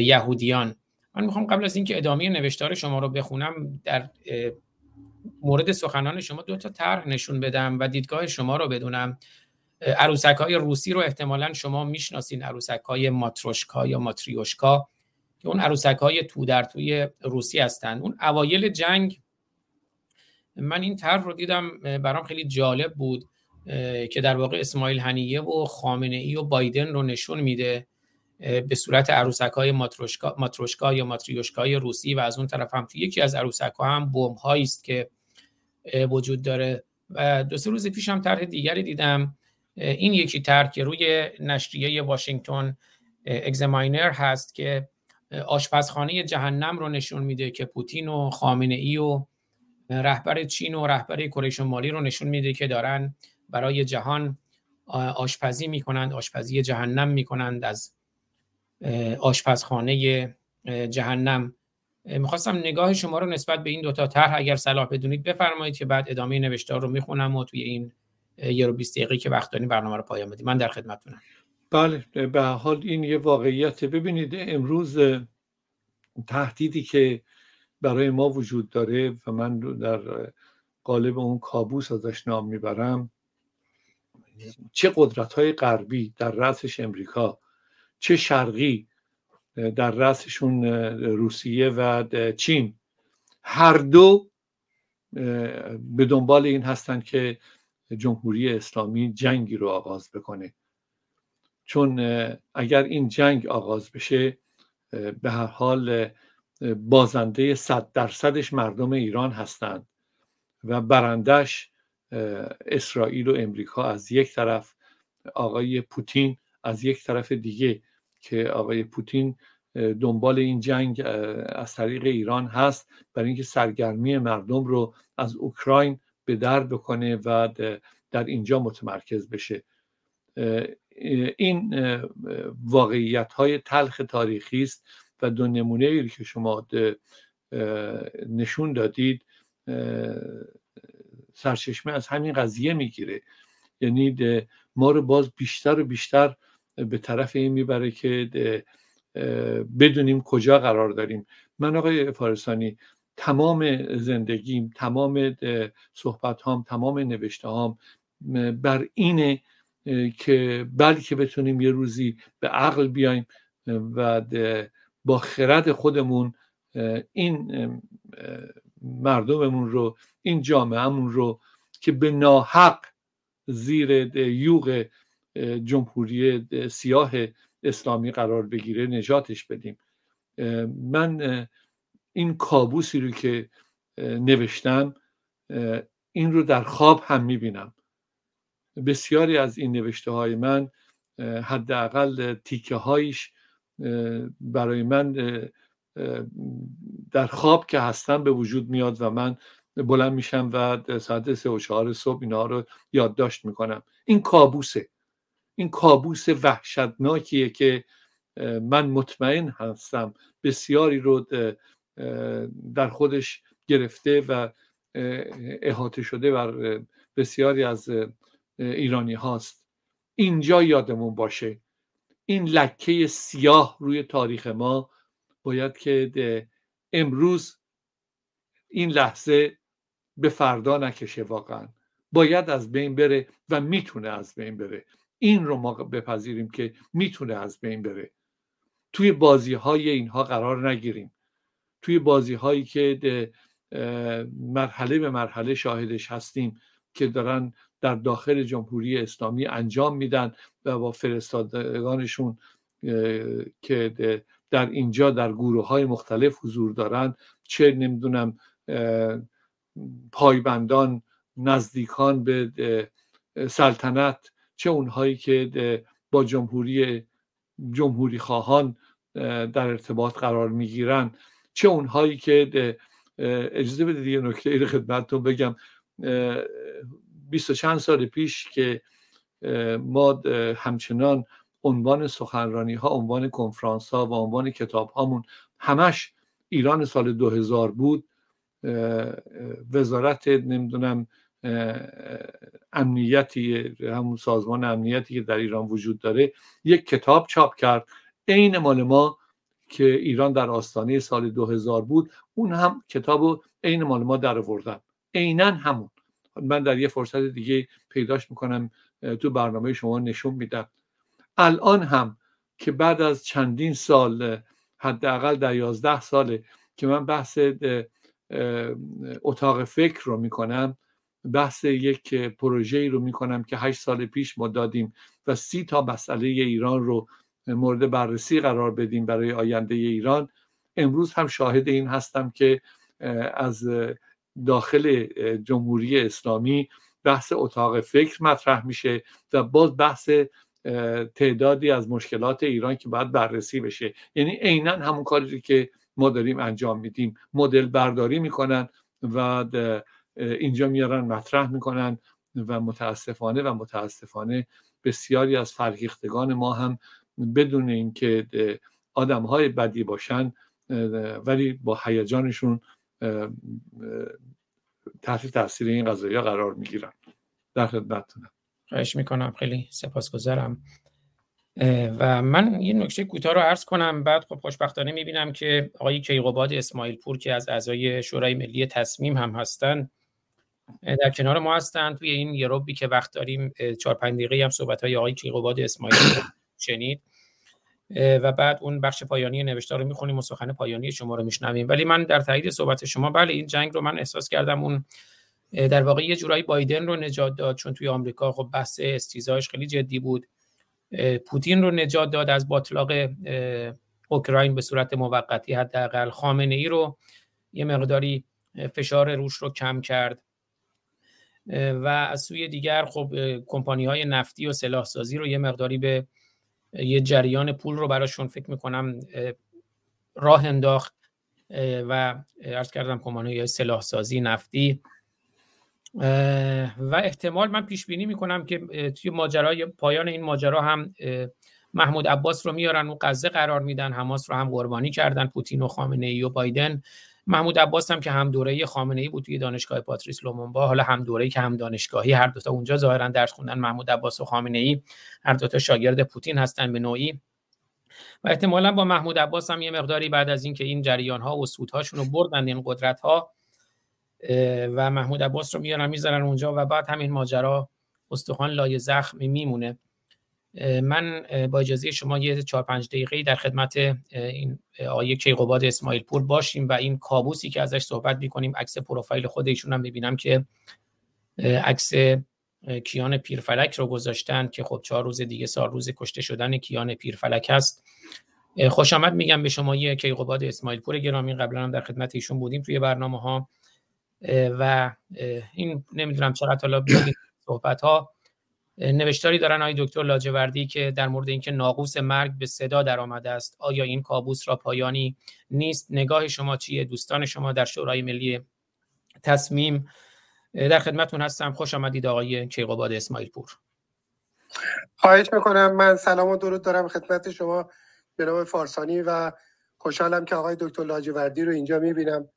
یهودیان. من می‌خوام قبل از اینکه ادامه نوشتار شما رو بخونم در مورد سخنان شما دو تا طرح نشون بدم و دیدگاه شما رو بدونم. عروسک های روسی رو احتمالا شما می‌شناسین عروسک های ماتروشکا یا ماتریوشکا که اون عروسک های تو در توی روسی هستند اون اوایل جنگ من این طرح رو دیدم برام خیلی جالب بود که در واقع اسماعیل هنیه و خامنه ای و بایدن رو نشون میده به صورت عروسک های ماتروشکا, ماتروشکا یا ماتریوشکای روسی و از اون طرف هم توی یکی از عروسک ها هم بمب است که وجود داره. و دو سه روز پیشم طرح دیگری دیدم این یکی که روی نشریه واشنگتن اگزماینر هست که آشپزخانه جهنم رو نشون میده که پوتین و خامنه ای و رهبر چین و رهبر کره شمالی رو نشون میده که دارن برای جهان آشپزی می‌کنند آشپزی جهنم می‌کنند از آشپزخانه جهنم. می‌خواستم نگاه شما رو نسبت به این دوتا طرح اگر صلاح بدونید بفرمایید که بعد ادامه نوشتار رو می‌خونم و توی این یه رو 20 دقیقه که وقت داریم برنامه رو پایان بدیم. من در خدمتتونم. بله به حال این یه واقعیت. ببینید امروز تهدیدی که برای ما وجود داره و من در قالب اون کابوس ازش نام می‌برم چه قدرت های غربی در رأسش امریکا چه شرقی در رأسشون روسیه و چین. هر دو به دنبال این هستند که جمهوری اسلامی جنگی رو آغاز بکنه. چون اگر این جنگ آغاز بشه به هر حال بازنده صد درصدش مردم ایران هستند و برندش اسرائیل و امریکا از یک طرف آقای پوتین از یک طرف دیگه که آقای پوتین دنبال این جنگ از طریق ایران هست برای اینکه سرگرمی مردم رو از اوکراین به در بکنه و در اینجا متمرکز بشه. این واقعیت های تلخ تاریخی است و دو نمونه ای که شما نشون دادید سرچشمه از همین قضیه می‌گیره. یعنی ما رو باز بیشتر و بیشتر به طرف این می‌بره که بدونیم کجا قرار داریم. من آقای فارسانی تمام زندگیم تمام صحبت هام تمام نوشته هام بر اینه که بلکه بتونیم یه روزی به عقل بیایم و با خرد خودمون این مردممون رو این جامعهمون رو که به ناحق زیر یوغ جمهوری سیاه اسلامی قرار بگیره نجاتش بدیم. من این کابوسی رو که نوشتم این رو در خواب هم می‌بینم. بسیاری از این نوشته های من حداقل تیکه هایش برای من در خواب که هستم به وجود میاد و من بلند میشم و ساعت سه و چهار صبح اینها رو یادداشت می‌کنم. این کابوسه. این کابوس وحشتناکیه که من مطمئن هستم بسیاری رو در خودش گرفته و احاطه شده بر بسیاری از ایرانی هاست اینجا یادمون باشه. این لکه سیاه روی تاریخ ما باید که امروز این لحظه به فردا نکشه واقعا. باید از بین بره و می‌تونه از بین بره. این رو ما بپذیریم که می‌تونه از بین بره. توی بازی های اینها قرار نگیریم. توی بازی هایی که مرحله به مرحله شاهدش هستیم که دارن در داخل جمهوری اسلامی انجام میدن و با فرستادگانشون که در اینجا در گروه های مختلف حضور دارن. چه نمی‌دونم پایبندان نزدیکان به سلطنت چه اونهایی که با جمهوری جمهوری خواهان در ارتباط قرار می‌گیرن. چه اونهایی که اجازه بدید یه نکته ای خدمتتون بگم. بیست و چند سال پیش که ما همچنان عنوان سخنرانی ها عنوان کنفرانس ها و عنوان کتاب هامون همش ایران سال 2000 بود. وزارت نمی‌دونم امنیتی همون سازمان امنیتی که در ایران وجود داره یک کتاب چاپ کرد. عین مال ما که ایران در آستانه سال 2000 بود اون هم کتاب عین مال ما در آوردن. عینا همون. من در یه فرصت دیگه پیداش می‌کنم تو برنامه شما نشون میدم. الان هم که بعد از چندین سال حداقل در یازده ساله که من بحث اتاق فکر رو می‌کنم بحث یک پروژه رو می‌کنم که هشت سال پیش ما دادیم و سی تا مسئله ایران رو مورد بررسی قرار بدیم برای آینده ایران. امروز هم شاهد این هستم که از داخل جمهوری اسلامی بحث اتاق فکر مطرح میشه و باز بحث تعدادی از مشکلات ایران که باید بررسی بشه. یعنی عینا همون کاری که ما داریم انجام میدیم. مدل برداری می‌کنن و اینجا میارن مطرح می‌کنن و متاسفانه و متاسفانه بسیاری از فرهیختگان ما هم بدون اینکه آدم های بدی باشن ولی با هیجانشون تحت تاثیر این قضایی قرار می‌گیرن. در خدمتتونم خواهش می‌کنم. خیلی سپاسگزارم. و من یه نکته کوتاه رو عرض کنم. بعد خب خوشبختانه می‌بینم که آقای کیقوباد اسماعیل پور که از اعضای شورای ملی تصمیم هم هستن در کنار ما هستن. توی این یه که وقت داریم چهار پنج دقیقه هم صحبت های آقای کیقوباد اسماعیل شنید. و بعد اون بخش پایانی نوشته رو می‌خونیم و سخن پایانی شما رو میشنویم. ولی من در تایید صحبت شما بله این جنگ رو من احساس کردم اون در واقع یه جورایی بایدن رو نجات داد چون توی آمریکا خب بحث استیزایش خیلی جدی بود. پوتین رو نجات داد از باطلاق اوکراین به صورت موقتی حداقل. خامنه ای رو یه مقداری فشار روش رو کم کرد. و از سوی دیگر خب کمپانی های نفتی و سلاح سازی رو یه مقداری به یه جریان پول رو براشون فکر می‌کنم راه انداخت و ارز کردم کمپانی های سلاح سازی نفتی و احتمال من پیش بینی می‌کنم که توی ماجرای پایان این ماجرا هم محمود عباس رو میارن و غزه قرار میدن حماس رو هم قربانی کردن پوتین و خامنه ای و بایدن. محمود عباس هم که هم دوره خامنه ای بود توی دانشگاه پاتریس لومونبا حالا هم دوره که هم دانشگاهی هر دوتا اونجا ظاهرا درس خوندن محمود عباس و خامنه ای هر دوتا شاگرد پوتین هستن به نوعی. و احتمالا با محمود عباس هم یه مقداری بعد از اینکه این جریان ها و سودهاشون رو بردن این قدرت ها و محمود عباس رو میارن می‌ذارن اونجا و بعد همین ماجرا استخوان لای زخم میمونه. من با اجازه شما یه چهار پنج دقیقه در خدمت این آقای کیقوباد اسماعیل پور باشیم و این کابوسی که ازش صحبت می‌کنیم عکس پروفایل خود ایشون هم ببینم که عکس کیان پیرفلک رو گذاشتن که خب چهار روز دیگه سال روز کشته شدن کیان پیرفلک هست. خوش آمد میگم به شما یه کیقوباد اسماعیل پور گرامی قبلا هم در خدمت ایشون بودیم توی برنامه ها و این نمی‌دونم چقدر حالا صحبت ها نوشتاری دارن آقای دکتر لاجوردی که در مورد اینکه ناقوس مرگ به صدا در آمده است. آیا این کابوس را پایانی نیست؟ نگاه شما چیه؟ دوستان شما در شورای ملی تصمیم در خدمتون هستم. خوش آمدید آقای کیقوباد اسماعیل پور خواهش می‌کنم. من سلام و درود دارم خدمت شما. جناب فارسانی و خوشحالم که آقای دکتر لاجوردی رو اینجا می‌بینم.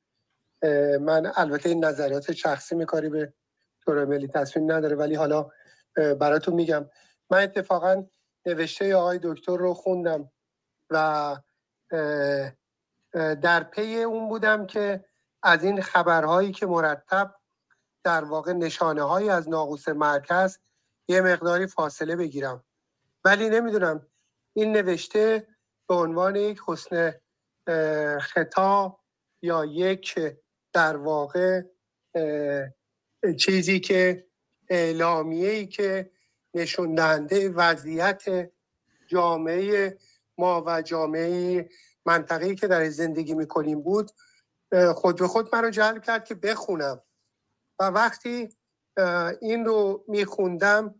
من البته این نظریات شخصی میکاری به شورای ملی تصمیم نداره ولی حالا براتون میگم. من اتفاقا نوشته آقای دکتر رو خوندم و در پی اون بودم که از این خبرهایی که مرتب در واقع نشانه هایی از ناقوس مرکز یه مقداری فاصله بگیرم. ولی نمی‌دونم این نوشته به عنوان یک حسن خطا یا یک در واقع چیزی که اعلامیه ای که نشون دهنده وضعیت جامعه ما و جامعه منطقه‌ای که در زندگی می‌کنیم بود خود به خود من رو جلب کرد که بخونم. و وقتی این رو میخوندم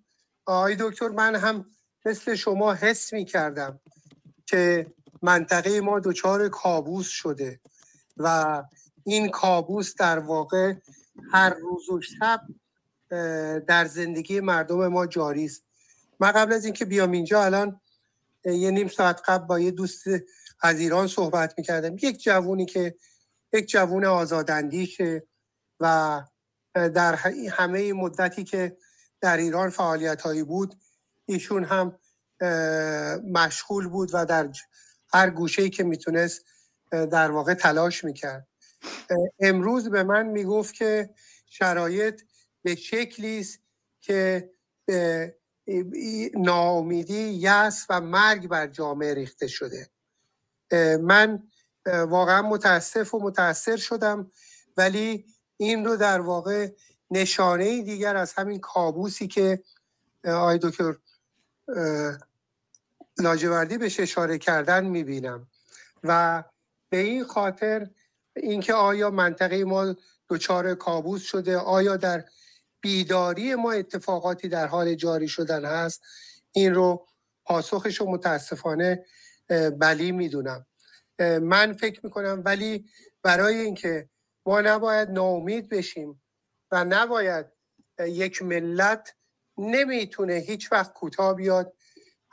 آقای دکتر من هم مثل شما حس می‌کردم که منطقه ما دچار کابوس شده و این کابوس در واقع هر روز و شب در زندگی مردم ما جاری است. من قبل از اینکه بیام اینجا الان یه نیم ساعت قبل با یه دوست از ایران صحبت می‌کردم. یک جوونی که یک جوون آزاداندیشه و در همه مدتی که در ایران فعالیت هایی بود ایشون هم مشغول بود و در هر گوشه که می‌تونست در واقع تلاش می‌کرد. امروز به من می‌گفت که شرایط به شکلی است که ناامیدی یأس و مرگ بر جامعه ریخته شده. من واقعا متاسف و متاثر شدم ولی این رو در واقع نشانه دیگر از همین کابوسی که آقای دکتر لاجوردی بهش اشاره کردن می‌بینم. و به این خاطر اینکه آیا منطقه ما دچار کابوس شده آیا در بیداری ما اتفاقاتی در حال جاری شدن هست. این رو پاسخش رو متاسفانه بلی می‌دونم. من فکر می‌کنم ولی برای اینکه ما نباید ناامید بشیم و نباید یک ملت نمی‌تونه هیچ وقت کوتاه بیاد.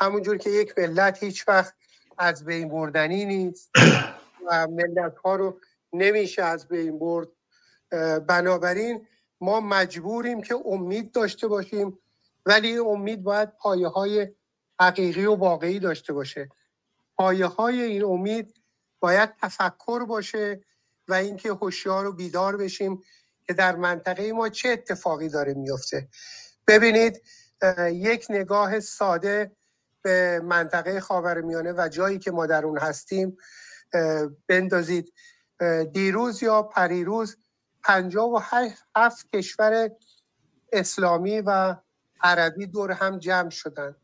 همونجور که یک ملت هیچ وقت از بین بردنی نیست و ملت ها رو نمیشه از بین برد. بنابراین ما مجبوریم که امید داشته باشیم ولی امید باید پایه های حقیقی و واقعی داشته باشه. پایه های این امید باید تفکر باشه و اینکه هوشیار و بیدار بشیم که در منطقه ما چه اتفاقی داره میفته ببینید یک نگاه ساده به منطقه خاورمیانه و جایی که ما در اون هستیم بندازید. دیروز یا پریروز پنجاه و هفت کشور اسلامی و عربی دور هم جمع شدن.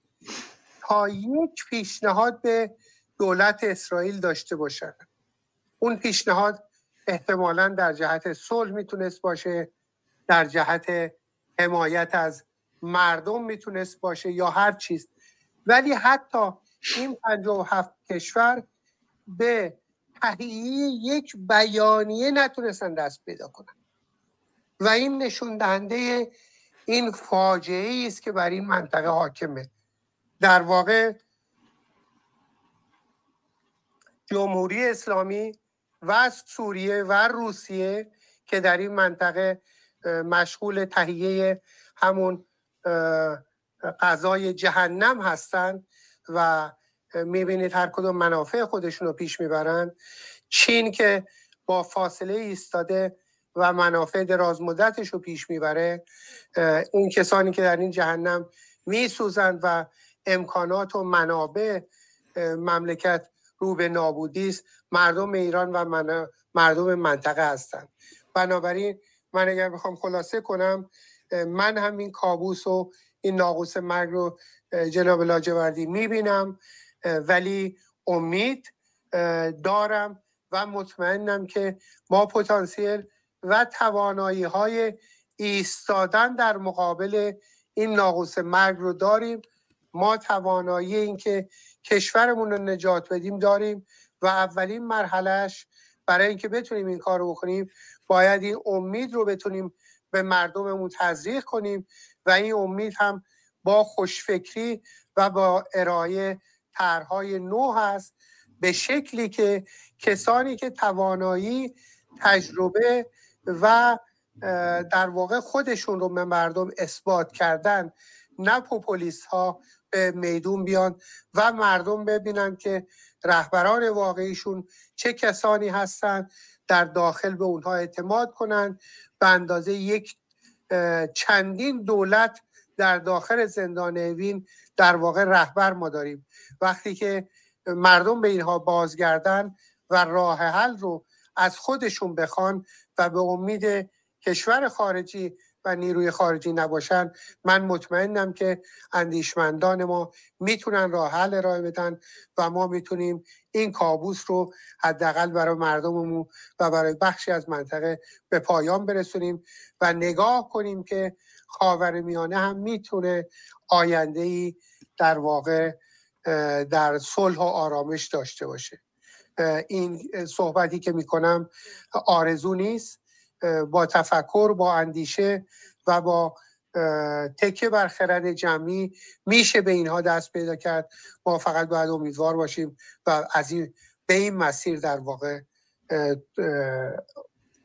تا یک پیشنهاد به دولت اسرائیل داشته باشن. اون پیشنهاد احتمالا در جهت صلح می‌تونست باشه در جهت حمایت از مردم می‌تونست باشه یا هر چیز. ولی حتی این هفت کشور به تهیه یک بیانیه نتونستن دست پیدا کنن. و این نشون دهنده این فاجعه است که بر این منطقه حاکمه. در واقع جمهوری اسلامی و سوریه و روسیه که در این منطقه مشغول تهیه همون غذای جهنم هستند و می‌بینید هر کدوم منافع خودشون رو پیش می‌برن. چین که با فاصله ایستاده و منافع دراز مدتش رو پیش می‌بره اون کسانی که در این جهنم میسوزند و امکانات و منابع مملکت رو به نابودی است مردم ایران و من... مردم منطقه هستند بنابراین من اگر بخوام خلاصه کنم من هم این کابوس و این ناقوس مرگ رو جناب لاجوردی می‌بینم. ولی امید دارم و مطمئنم که ما پتانسیل و توانایی های ایستادن در مقابل این ناقوس مرگ رو داریم. ما توانایی این که کشورمون رو نجات بدیم داریم و اولین مرحلهش برای اینکه بتونیم این کار رو بکنیم باید این امید رو بتونیم به مردممون تزریق کنیم و این امید هم با خوشفکری و با ارائه طرحهای نو هست به شکلی که کسانی که توانایی تجربه و در واقع خودشون رو به مردم اثبات کردن نه پوپولیست ها به میدون بیان و مردم ببینن که رهبران واقعیشون چه کسانی هستند در داخل به اونها اعتماد کنند به اندازه یک چندین دولت در داخل زندان اوین در واقع رهبر ما داریم. وقتی که مردم به اینها بازگردن و راه حل رو از خودشون بخوان و به امید کشور خارجی و نیروی خارجی نباشن من مطمئنم که اندیشمندان ما می‌تونن راه حل ارائه بدن و ما می‌تونیم این کابوس رو حداقل برای مردممون و برای بخشی از منطقه به پایان برسونیم و نگاه کنیم که خاورمیانه هم می‌تونه آینده ای در واقع در صلح و آرامش داشته باشه. این صحبتی که می‌کنم آرزو نیست. با تفکر با اندیشه و با تکه بر خرد جمعی میشه به اینها دست پیدا کرد. ما فقط باید امیدوار باشیم و از این به این مسیر در واقع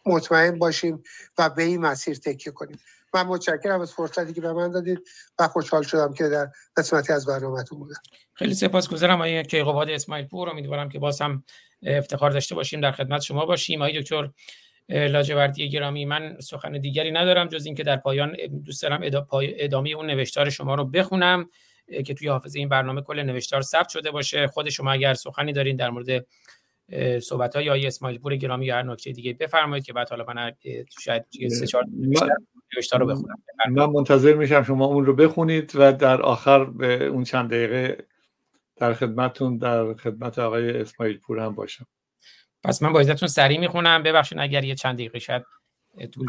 مطمئن باشیم و به این مسیر تکیه کنیم. من متشکرم از فرصتی که به من دادید. و خوشحال شدم که در قسمتی از برنامهتون بودم. خیلی سپاسگزارم آقای کیقوباد اسماعیل پور امیدوارم که باز هم افتخار داشته باشیم در خدمت شما باشیم. آقای دکتر لاجوردی گرامی من سخن دیگری ندارم جز اینکه در پایان دوست دارم ادامه اون نوشتار شما رو بخونم که توی حافظه این برنامه کل نوشتار ثبت شده باشه. خود شما اگر سخنی دارین در مورد صحبت های آقای اسماعیل پور گرامی یا هر نکته دیگه بفرمایید که بعد حالا من شاید سه چهار نوشتار رو بخونم. من منتظر میشم شما اون رو بخونید و در آخر به اون چند دقیقه در خدمتتون در خدمت آقای اسماعیل پور هم باشم. پس من با عزتون سریع می‌خونم. ببخشید اگر یه چند دقیقه شاید طول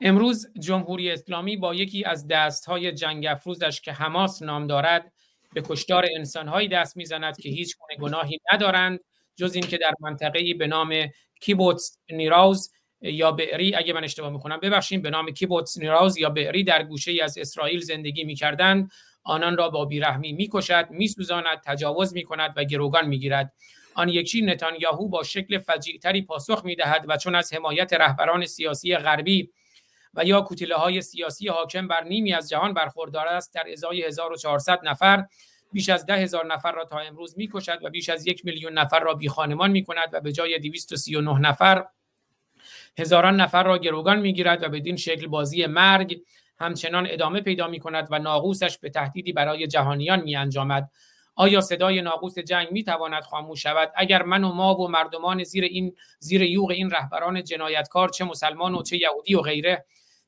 امروز جمهوری اسلامی با یکی از دستهای جنگ افروزش که حماس نام دارد به کشتار انسانهایی دست می‌زند که هیچ گونه گناهی ندارند جز اینکه در منطقه‌ای به نام کیبوتس نیراوز یا بئری اگه من اشتباه می‌کنم ببخشید به نام کیبوتس نیراوز یا بئری در گوشه از اسرائیل زندگی می‌کردند آنان را با بیرحمی می‌کشد میسوزاند تجاوز می‌کند و گروگان می‌گیرد. آن یکی نتانیاهو با شکل فجیعتری پاسخ می‌دهد و چون از حمایت رهبران سیاسی غربی و یا کوتله های سیاسی حاکم بر نیمی از جهان برخوردار است در ازای 1400 نفر بیش از ده هزار نفر را تا امروز می‌کشد و بیش از یک میلیون نفر را بی خانمان می کند و به جای 239 نفر هزاران نفر را گروگان می‌گیرد و بدین شکل بازی مرگ همچنان ادامه پیدا می کند و ناقوسش به تهدیدی برای جهانیان می انجامد. آیا صدای ناقوس جنگ می تواند خاموش شود اگر من و ما و مردمان زیر این زیر یوغ این رهبران جنایتکار چه مسلمان و چه یهودی و غیره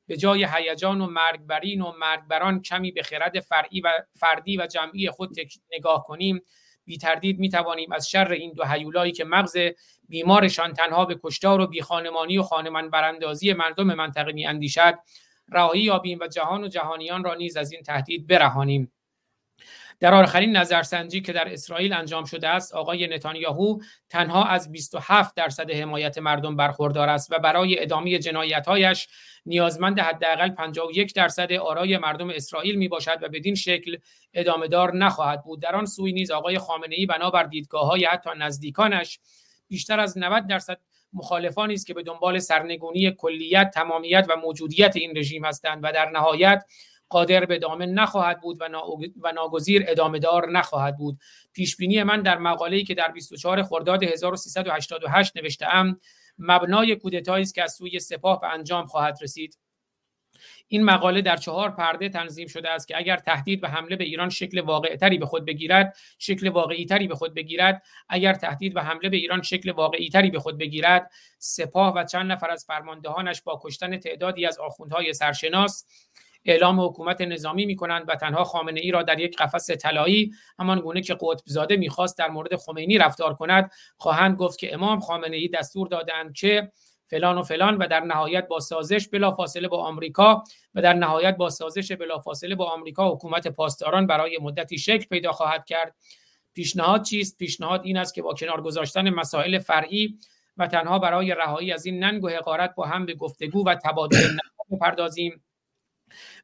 به جای هیجان و مرگبرین و مرگبران کمی به خرد فرعی و فردی و جمعی خود نگاه کنیم بی تردید می توانیم از شر این دو هیولایی که مغز بیمارشان تنها به کشتار و بیخانمانی و خانمان براندازی مردم منطقه می اندیشد رهایی یابیم و جهان و جهانیان را نیز از این تهدید برهانیم. در آخرین نظرسنجی که در اسرائیل انجام شده است آقای نتانیاهو تنها از 27 درصد حمایت مردم برخوردار است و برای ادامه جنایتهایش نیازمند حداقل 51 درصد آرای مردم اسرائیل می باشد و بدین شکل ادامه دار نخواهد بود. در آن سوی نیز آقای خامنه ای بنابر دیدگاه های حتی نزدیکانش بیشتر از 90 درصد مخالفانی است که به دنبال سرنگونی کلیت تمامیت و موجودیت این رژیم هستند و در نهایت قادر به ادامه نخواهد بود و ناگزیر ادامه دار نخواهد بود. پیش بینی من در مقاله‌ای که در 24 خرداد 1388 نوشتهام مبنای کودتایی است که از سوی سپاه به انجام خواهد رسید. این مقاله در چهار پرده تنظیم شده است که اگر تهدید و حمله به ایران شکل واقعتری به خود بگیرد شکل واقعیتری به خود بگیرد. اگر تهدید و حمله به ایران شکل واقعیتری به خود بگیرد سپاه و چند نفر از فرماندهانش با کشتن تعدادی از آخوندهای سرشناس اعلام حکومت نظامی می کنند و تنها خامنه ای را در یک قفس طلایی همان گونه که قطب زاده می‌خواست در مورد خمینی رفتار کند خواهند گفت که امام خامنه ای دستور دادند که فلان و فلان و در نهایت با سازش بلافاصله با آمریکا و در نهایت با سازش بلافاصله با آمریکا حکومت پاسداران برای مدتی شکل پیدا خواهد کرد. پیشنهاد چیست؟ پیشنهاد این است که با کنار گذاشتن مسائل فرعی و تنها برای رهایی از این ننگ و حقارت با هم به گفتگو و تبادل بپردازیم.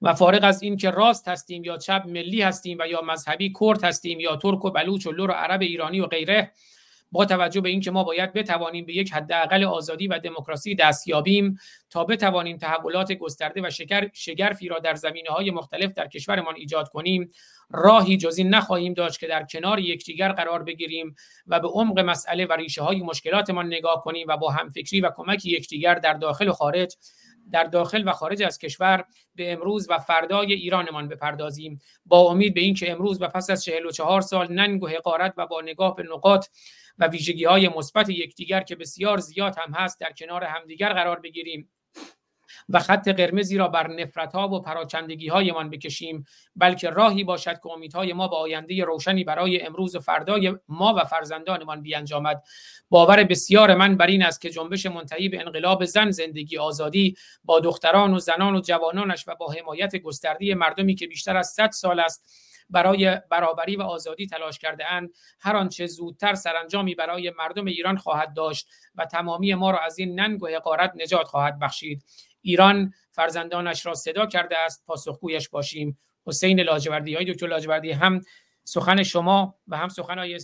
و فارغ از این که راست هستیم یا چپ ملی هستیم و یا مذهبی کرد هستیم یا ترک و بلوچ و لور و عرب ایرانی و غیره با توجه به اینکه ما باید بتوانیم به یک حداقل آزادی و دموکراسی دست یابیم تا بتوانیم تحولات گسترده و شگرفی را در زمینه های مختلف در کشورمان ایجاد کنیم راهی جز این نخواهیم داشت که در کنار یکدیگر قرار بگیریم و به عمق مسئله و ریشه های مشکلاتمان نگاه کنیم و با همفکری و کمک یکدیگر در داخل و خارج در داخل و خارج از کشور به امروز و فردای ایرانمان بپردازیم. با امید به اینکه امروز و پس از 44 سال ننگ و حقارت و با نگاه به نقاط و ویژگی های مثبت یکدیگر که بسیار زیاد هم هست در کنار همدیگر قرار بگیریم. و خط قرمزی را بر نفرت ها و پراچندگی هایمان بکشیم بلکه راهی باشد که امیدهای ما به آینده روشنی برای امروز و فردای ما و فرزندانمان بیانجامد. باور بسیار من بر این است که جنبش منتهی به انقلاب زن زندگی آزادی با دختران و زنان و جوانانش و با حمایت گسترده مردمی که بیشتر از 100 سال است برای برابری و آزادی تلاش کرده اند هر آنچه زودتر سرانجامی برای مردم ایران خواهد داشت و تمامی ما را از این ننگ و حقارت نجات خواهد بخشید. ایران فرزندانش را صدا کرده است پاسخگویش باشیم. حسین لاجوردی های دکتر لاجوردی هم سخن شما و هم سخن های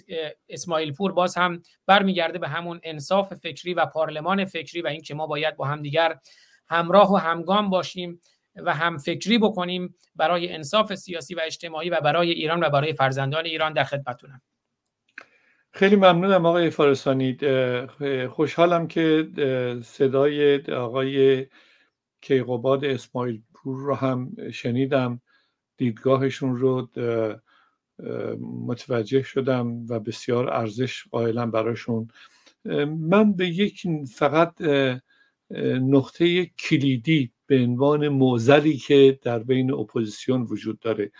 اسماعیل پور باز هم برمیگرده به همون انصاف فکری و پارلمان فکری و اینکه ما باید با همدیگر همراه و همگام باشیم و هم فکری بکنیم برای انصاف سیاسی و اجتماعی و برای ایران و برای فرزندان ایران در خدمتونم خیلی ممنونم آقای فارسانی. خوشحالم که صدای آقای کیقوباد اسماعیل پور رو هم شنیدم دیدگاهشون رو متوجه شدم و بسیار ارزش قائلم براشون. من به یک فقط نقطه کلیدی به عنوان موزلی که در بین اپوزیسیون وجود داره.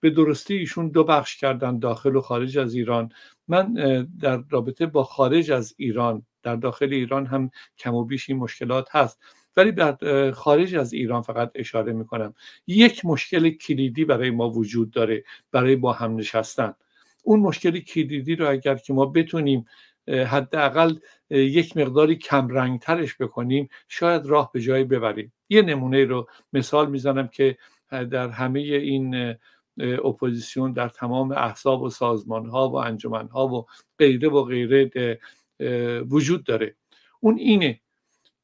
به درستی ایشون دو بخش کردن داخل و خارج از ایران. من در رابطه با خارج از ایران در داخل ایران هم کم و بیش این مشکلات هست. ولی در خارج از ایران فقط اشاره می‌کنم. یک مشکل کلیدی برای ما وجود داره برای با هم نشستن. اون مشکل کلیدی رو اگر که ما بتونیم حداقل یک مقداری کم ترش بکنیم شاید راه به جایی ببریم. یه نمونه رو مثال می‌زنم که در همه این اپوزیسیون در تمام احزاب و سازمان ها و انجمن ها و غیره و غیره وجود داره. اون اینه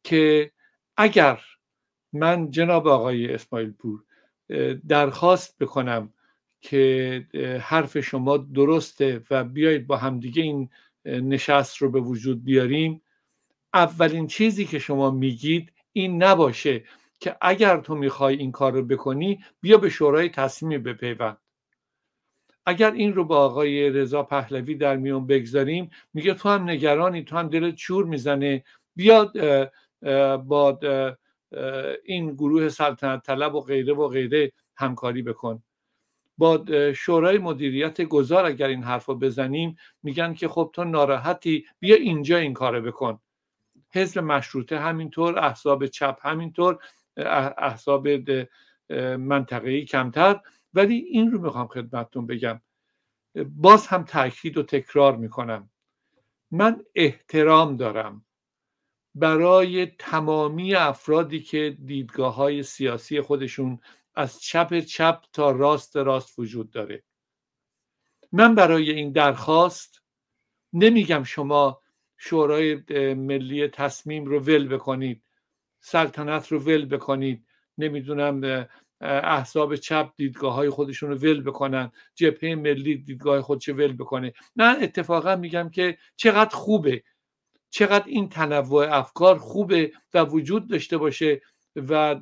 که اگر من جناب آقای اسماعیل پور درخواست بکنم که حرف شما درسته و بیایید با همدیگه این نشست رو به وجود بیاریم اولین چیزی که شما میگید این نباشه که اگر تو می‌خوای این کار رو بکنی بیا به شورای تصمیم بپیوند. اگر این رو با آقای رضا پهلوی در میون بگذاریم میگه تو هم نگرانی تو هم دلت چور می‌زنه بیاد با این گروه سلطنت طلب و غیره و غیره همکاری بکن. با شورای مدیریت گذار اگر این حرف رو بزنیم میگن که خب تو ناراحتی بیا اینجا این کارو بکن. حزب مشروطه همینطور احزاب چپ همینطور احزاب منطقه‌ای کمتر. ولی این رو می‌خوام خدمتتون بگم. باز هم تاکید و تکرار می‌کنم. من احترام دارم. برای تمامی افرادی که دیدگاه های سیاسی خودشون از چپ چپ تا راست راست وجود داره. من برای این درخواست نمیگم شما شورای ملی تصمیم رو ول بکنید سلطنت رو ول بکنید نمی‌دونم احزاب چپ دیدگاه های خودشون رو ول بکنن جبهه ملی دیدگاه خودش ول بکنه. نه اتفاقا میگم که چقدر خوبه چقدر این تنوع افکار خوبه و وجود داشته باشه و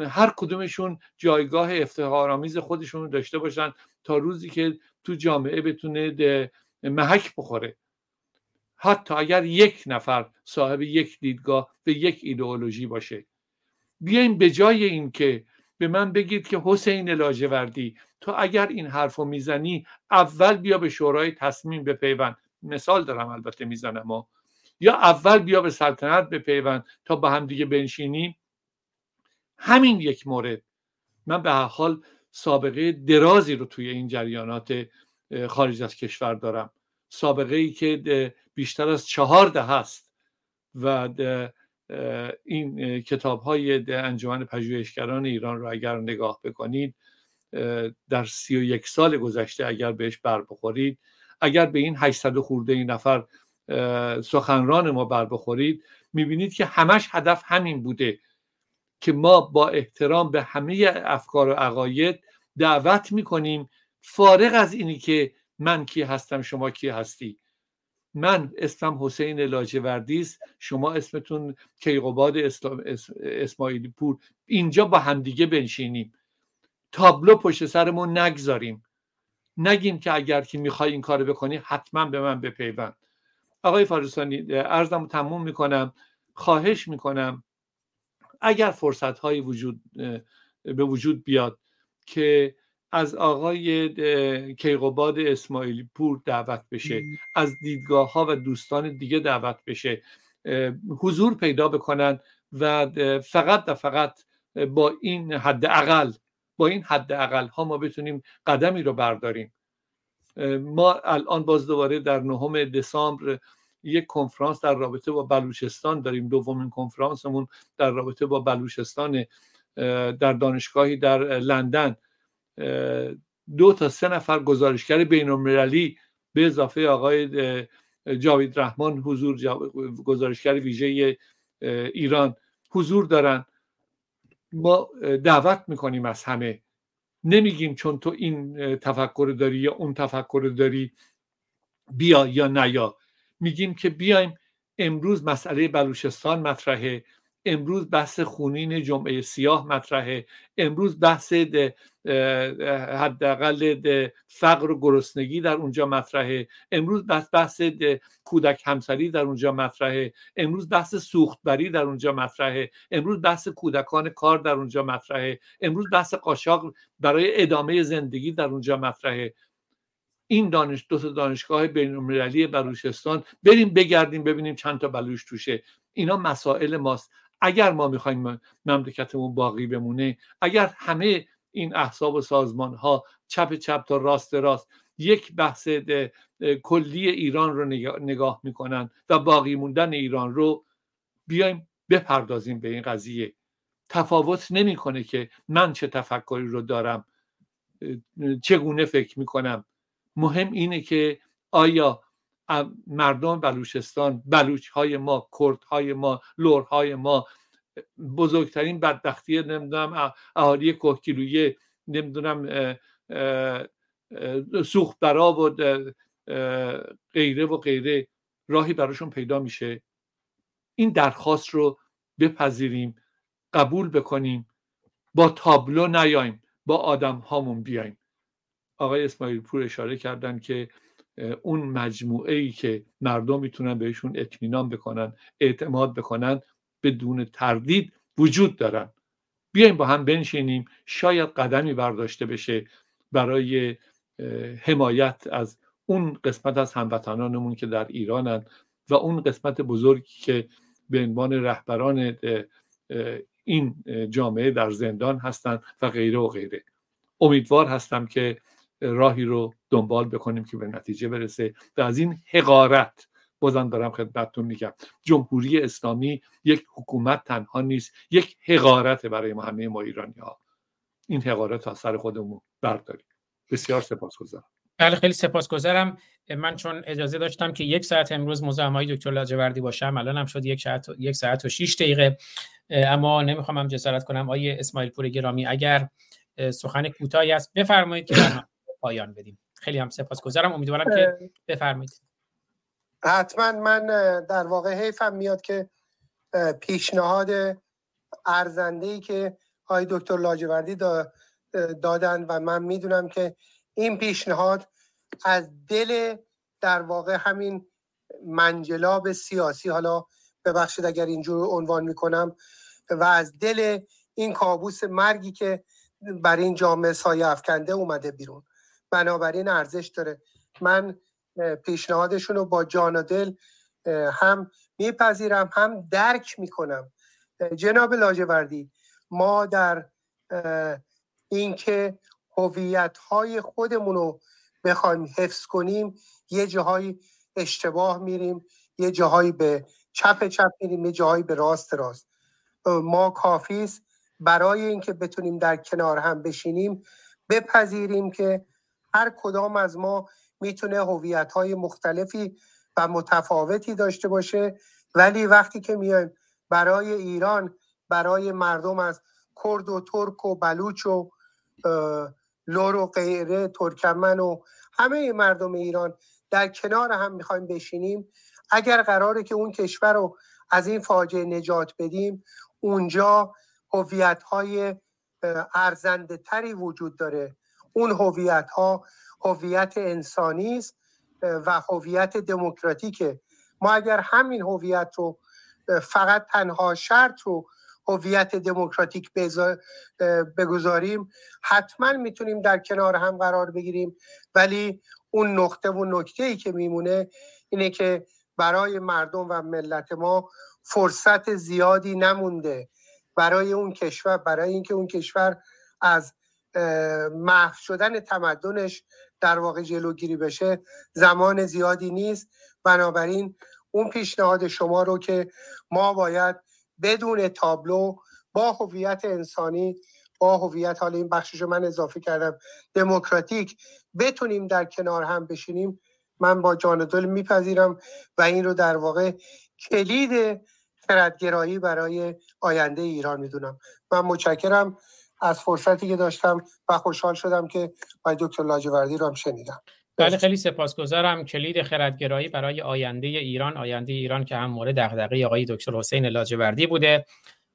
هر کدومشون جایگاه افتخارآمیز خودشون رو داشته باشن تا روزی که تو جامعه بتونه محک بخوره. حتی اگر یک نفر صاحب یک دیدگاه به یک ایدئولوژی باشه. بیایم به جای این که به من بگید که حسین لاجوردی تو اگر این حرف رو می‌زنی اول بیا به شورای تصمیم بپیوند. مثال دارم البته می‌زنم یا اول بیا به سلطنت بپیوند تا با هم دیگه بنشینیم؟ همین یک مورد. من به هر حال سابقه درازی رو توی این جریانات خارج از کشور دارم. سابقه ای که بیشتر از چهار ده هست و این کتاب های انجمن پژوهشگران ایران رو اگر نگاه بکنید در سی و یک سال گذشته اگر بهش بر بخورید اگر به این 800 خورده این نفر سخنران ما بر بخورید می‌بینید که همش هدف همین بوده که ما با احترام به همه افکار و عقاید دعوت می‌کنیم فارغ از اینی که من کی هستم شما کی هستی. من اسمم حسین لاجوردی است شما اسمتون کیقوباد اسماعیلی پور. اینجا با همدیگه بنشینیم. تابلو پشت سرمون نگذاریم. نگیم که اگر که می‌خوای این کارو بکنی حتما به من بپیوند. آقای فارسانی ارزم تموم می‌کنم خواهش می‌کنم اگر فرصت هایی وجود به وجود بیاد که از آقای کیقوباد اسماعیلی پور دعوت بشه از دیدگاه ها و دوستان دیگه دعوت بشه حضور پیدا بکنن و فقط و فقط با این حد اقل با این حد اقل ها ما بتونیم قدمی رو برداریم. ما الان باز دوباره در نهم دسامبر یک کنفرانس در رابطه با بلوچستان داریم. دومین کنفرانسمون در رابطه با بلوچستان در دانشگاهی در لندن. دو تا سه نفر گزارشگر بین المللی به اضافه آقای جاوید رحمان حضور گزارشگر ویژه ایران حضور دارن. ما دعوت می‌کنیم از همه. نمیگیم چون تو این تفکر داری یا اون تفکر داری بیا یا نیا. میگیم که بیایم امروز مسئله بلوچستان مطرحه. امروز بحث خونین جمعه سیاه مطرحه. امروز بحث حداقل فقر و گرسنگی در اونجا مطرحه. امروز بحث بحث کودک همسری در اونجا مطرحه. امروز بحث سوختبری در اونجا مطرحه. امروز بحث کودکان کار در اونجا مطرحه. امروز بحث قاشاق برای ادامه زندگی در اونجا مطرحه. این دانش دو تا دانشگاه بین المللی بلوچستان بریم بگردیم ببینیم چند تا بلوچ توشه. اینا مسائل ماست. اگر ما می‌خوایم مملکتمون باقی بمونه اگر همه این احساب و سازمان ها چپ چپ تا راست راست یک بحث کلی ایران رو نگاه می‌کنن و باقی موندن ایران رو بیایم بپردازیم به این قضیه. تفاوت نمی‌کنه که من چه تفکری رو دارم چگونه فکر می‌کنم. مهم اینه که آیا مردم بلوچستان بلوچ های ما کرد های ما لور های ما بزرگترین بدبختی نمی‌دونم اهالی کوهگیلویه نمی‌دونم سوخت برا و غیره و غیره راهی براشون پیدا میشه. این درخواست رو بپذیریم قبول بکنیم با تابلو نیایم با آدم هامون بیایم. آقای اسماعیل پور اشاره کردن که اون مجموعه ای که مردم می‌تونن بهشون اطمینان بکنن اعتماد بکنن بدون تردید وجود دارن. بیایم با هم بنشینیم. شاید قدمی برداشته بشه برای حمایت از اون قسمت از هموطنانمون که در ایرانن و اون قسمت بزرگی که به عنوان رهبران این جامعه در زندان هستند و غیره و غیره. امیدوار هستم که راهی رو دنبال بکنیم که به نتیجه برسه. و از این حقارت بازم دارم خدمتتون میگم. جمهوری اسلامی یک حکومت تنها نیست یک حقارت برای ما همه ما ایرانی ها این حقارت از سر خودمون برداریم. بسیار سپاسگزارم. بله خیلی سپاسگزارم. من چون اجازه داشتم که یک ساعت امروز مزاحم دکتر لاجوردی باشم الان هم شد یک ساعت یک ساعت و 6 دقیقه. اما نمی‌خوام هم جسارت کنم. آیه اسماعیل پور گرامی اگر سخن کوتاهی است بفرمایید که پایان بدیم. خیلی هم سپاسگزارم. امیدوارم که بفرمایید. حتما من در واقع حیفم میاد که پیشنهاد ارزنده ای که آقای دکتر لاجوردی دادن و من می‌دونم که این پیشنهاد از دل در واقع همین منجلاب سیاسی حالا ببخشید اگر اینجور عنوان می‌کنم و از دل این کابوس مرگی که بر این جامعه سایه افکنده اومده بیرون. بنابراین ارزش داره. من پیشنهادشون رو با جان و دل هم میپذیرم هم درک می‌کنم. جناب لاجوردی ما در اینکه هویت های خودمون رو بخوایم حفظ کنیم یه جاهایی اشتباه میریم یه جاهایی به چپ چپ میریم یه جاهایی به راست راست. ما کافی است برای اینکه بتونیم در کنار هم بشینیم بپذیریم که هر کدام از ما می‌تونه هویت های مختلفی و متفاوتی داشته باشه. ولی وقتی که میایم برای ایران برای مردم از کرد و ترک و بلوچ و لور و غیره ترکمن و همه مردم ایران در کنار هم می‌خوایم بشینیم اگر قراره که اون کشور رو از این فاجعه نجات بدیم اونجا هویت های ارزنده تری وجود داره. اون هویت ها هویت انسانی است و هویت دموکراتیکه. ما اگر همین هویت رو فقط تنها شرط رو هویت دموکراتیک بگذاریم حتما می‌تونیم در کنار هم قرار بگیریم. ولی اون نقطه و نکته ای که میمونه اینه که برای مردم و ملت ما فرصت زیادی نمونده. برای اون کشور برای اینکه اون کشور از محو شدن تمدنش در واقع جلوگیری بشه زمان زیادی نیست. بنابراین اون پیشنهاد شما رو که ما باید بدون تابلو با هویت انسانی با هویت حالا این بخشش من اضافه کردم دموکراتیک بتونیم در کنار هم بشینیم من با جان دل میپذیرم و این رو در واقع کلید خردگرایی برای آینده ایران می‌دونم. من متشکرم. از فرصتی که داشتم و خوشحال شدم که آقای دکتر لاجوردی رو هم شنیدم. بله خیلی سپاسگزارم. کلید خردگرایی برای آینده ایران. آینده ایران که هم مورد دغدغه آقای دکتر حسین لاجوردی بوده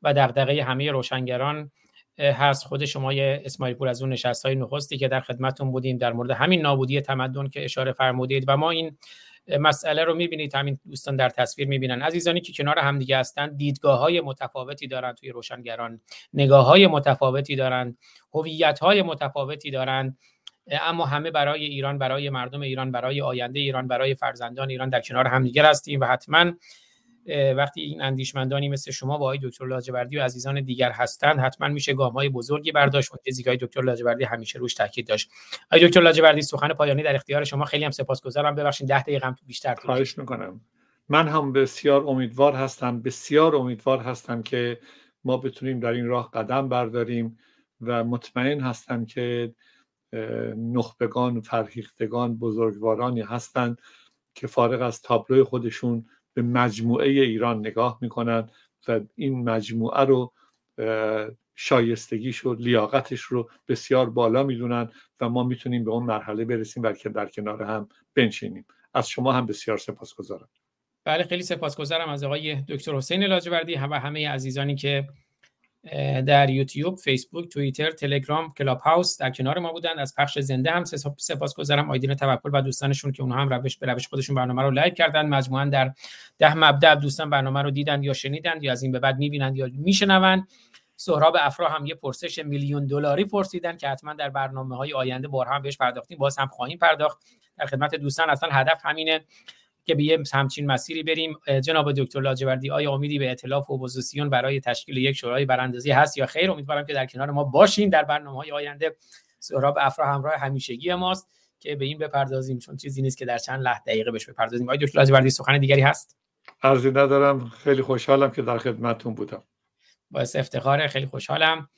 و دغدغه همه روشنگران هست. خود شما اسماعیل پور از اون نشست های نخستی که در خدمتون بودیم در مورد همین نابودی تمدن که اشاره فرمودید. و ما این مسئله رو می‌بینید همین دوستان در تصویر می‌بینن. عزیزانی که کنار همدیگه هستند دیدگاه های متفاوتی دارند توی روشنگران. نگاه های متفاوتی دارند هویت های متفاوتی دارند اما همه برای ایران برای مردم ایران برای آینده ایران برای فرزندان ایران در کنار همدیگر هستیم و حتما وقتی این اندیشمندانی مثل شما با آقای دکتر لاجوردی و عزیزان دیگر هستند حتما میشه گام های بزرگی برداشت. و چیزی که دکتر لاجوردی همیشه روش تاکید داشت. آقای دکتر لاجوردی سخن پایانی در اختیار شما. خیلی هم سپاسگزارم. ببخشید 10 دقیقه هم بیشتر طول خواهش می‌کنم. من هم بسیار امیدوار هستم بسیار امیدوار هستم که ما بتونیم در این راه قدم برداریم و مطمئن هستم که نخبگان فرهیختگان بزرگوارانی هستند که فارغ از تابلوی خودشون به مجموعه ایران نگاه می‌کنن و این مجموعه رو شایستگیش و لیاقتش رو بسیار بالا می‌دونن و ما می‌تونیم به اون مرحله برسیم و که در کنار هم بنشینیم. از شما هم بسیار سپاسگزارم. بله خیلی سپاسگزارم از آقای دکتر حسین لاجوردی و همه عزیزانی که در یوتیوب، فیسبوک، توییتر، تلگرام، کلاب هاوس در کنار ما بودن. از پخش زنده هم سپاسگزارم آیدین توکل و دوستانشون که اونها هم روش به روش خودشون برنامه رو لایک کردن. مجموعا در ده مبدا دوستان برنامه رو دیدن یا شنیدن یا از این به بعد می‌بینند یا میشنوند سهراب افرا هم یه پرسش میلیون دلاری پرسیدن که حتما در برنامه های آینده بارها هم بهش پرداختیم. باز هم خواهیم پرداخت. در خدمت دوستان اصلا هدف همینه. که به یه همچین مسیری بریم. جناب دکتر لاجوردی آیا امیدی به ائتلاف اپوزیسیون برای تشکیل یک شورای براندازی هست یا خیر؟ امیدوارم که در کنار ما باشین. در برنامه های آینده سهراب افرا همراه همیشگی ماست که به این بپردازیم چون چیزی نیست که در چند لحظه دقیقه بهش بپردازیم. آیا دکتر لاجوردی سخن دیگری هست؟ عرضی ندارم. خیلی خوشحالم که در خدمتتون بودم. باعث افتخاره. خیلی خوشحالم.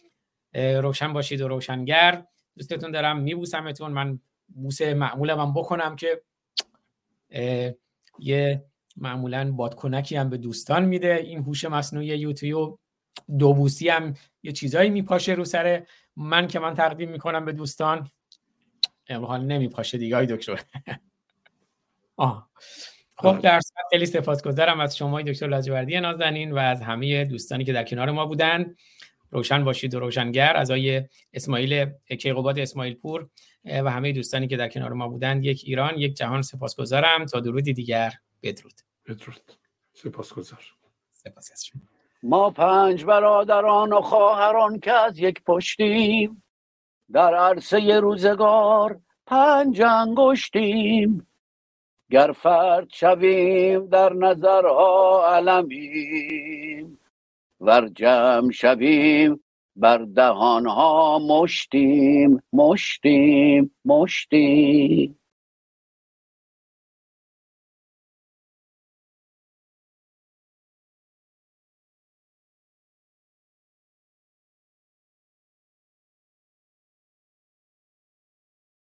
روشن باشید و روشنگر. دوستتون دارم. میبوسمتون. من بوسه معمولم هم بکنم که یه معمولا بادکنکی هم به دوستان میده. این هوش مصنوعی یوتیوب دو بوسی هم یه چیزایی میپاشه رو سر من که من تقدیم می‌کنم به دوستان. حال نمیپاشه دیگه های دکتر. آه. خب در خیلی سپاسگزارم از شما دکتر لاجوردی نازنین و از همه دوستانی که در کنار ما بودن. روشن باشید و روشنگر. از آقای اسماعیل کیقوباد اسماعیل پور و همه دوستانی که در کنار ما بودند یک ایران یک جهان سپاسگزارم. تا درودی دیگر بدرود. بدرود. سپاسگزار. سپاس از شما. ما پنج برادران و خواهران که از یک پشتیم در عرصه روزگار پنج انگشتیم. گر فرد شویم در نظرها علمیم. ور جمع شویم بر دهانها مشتیم مشتیم مشتیم.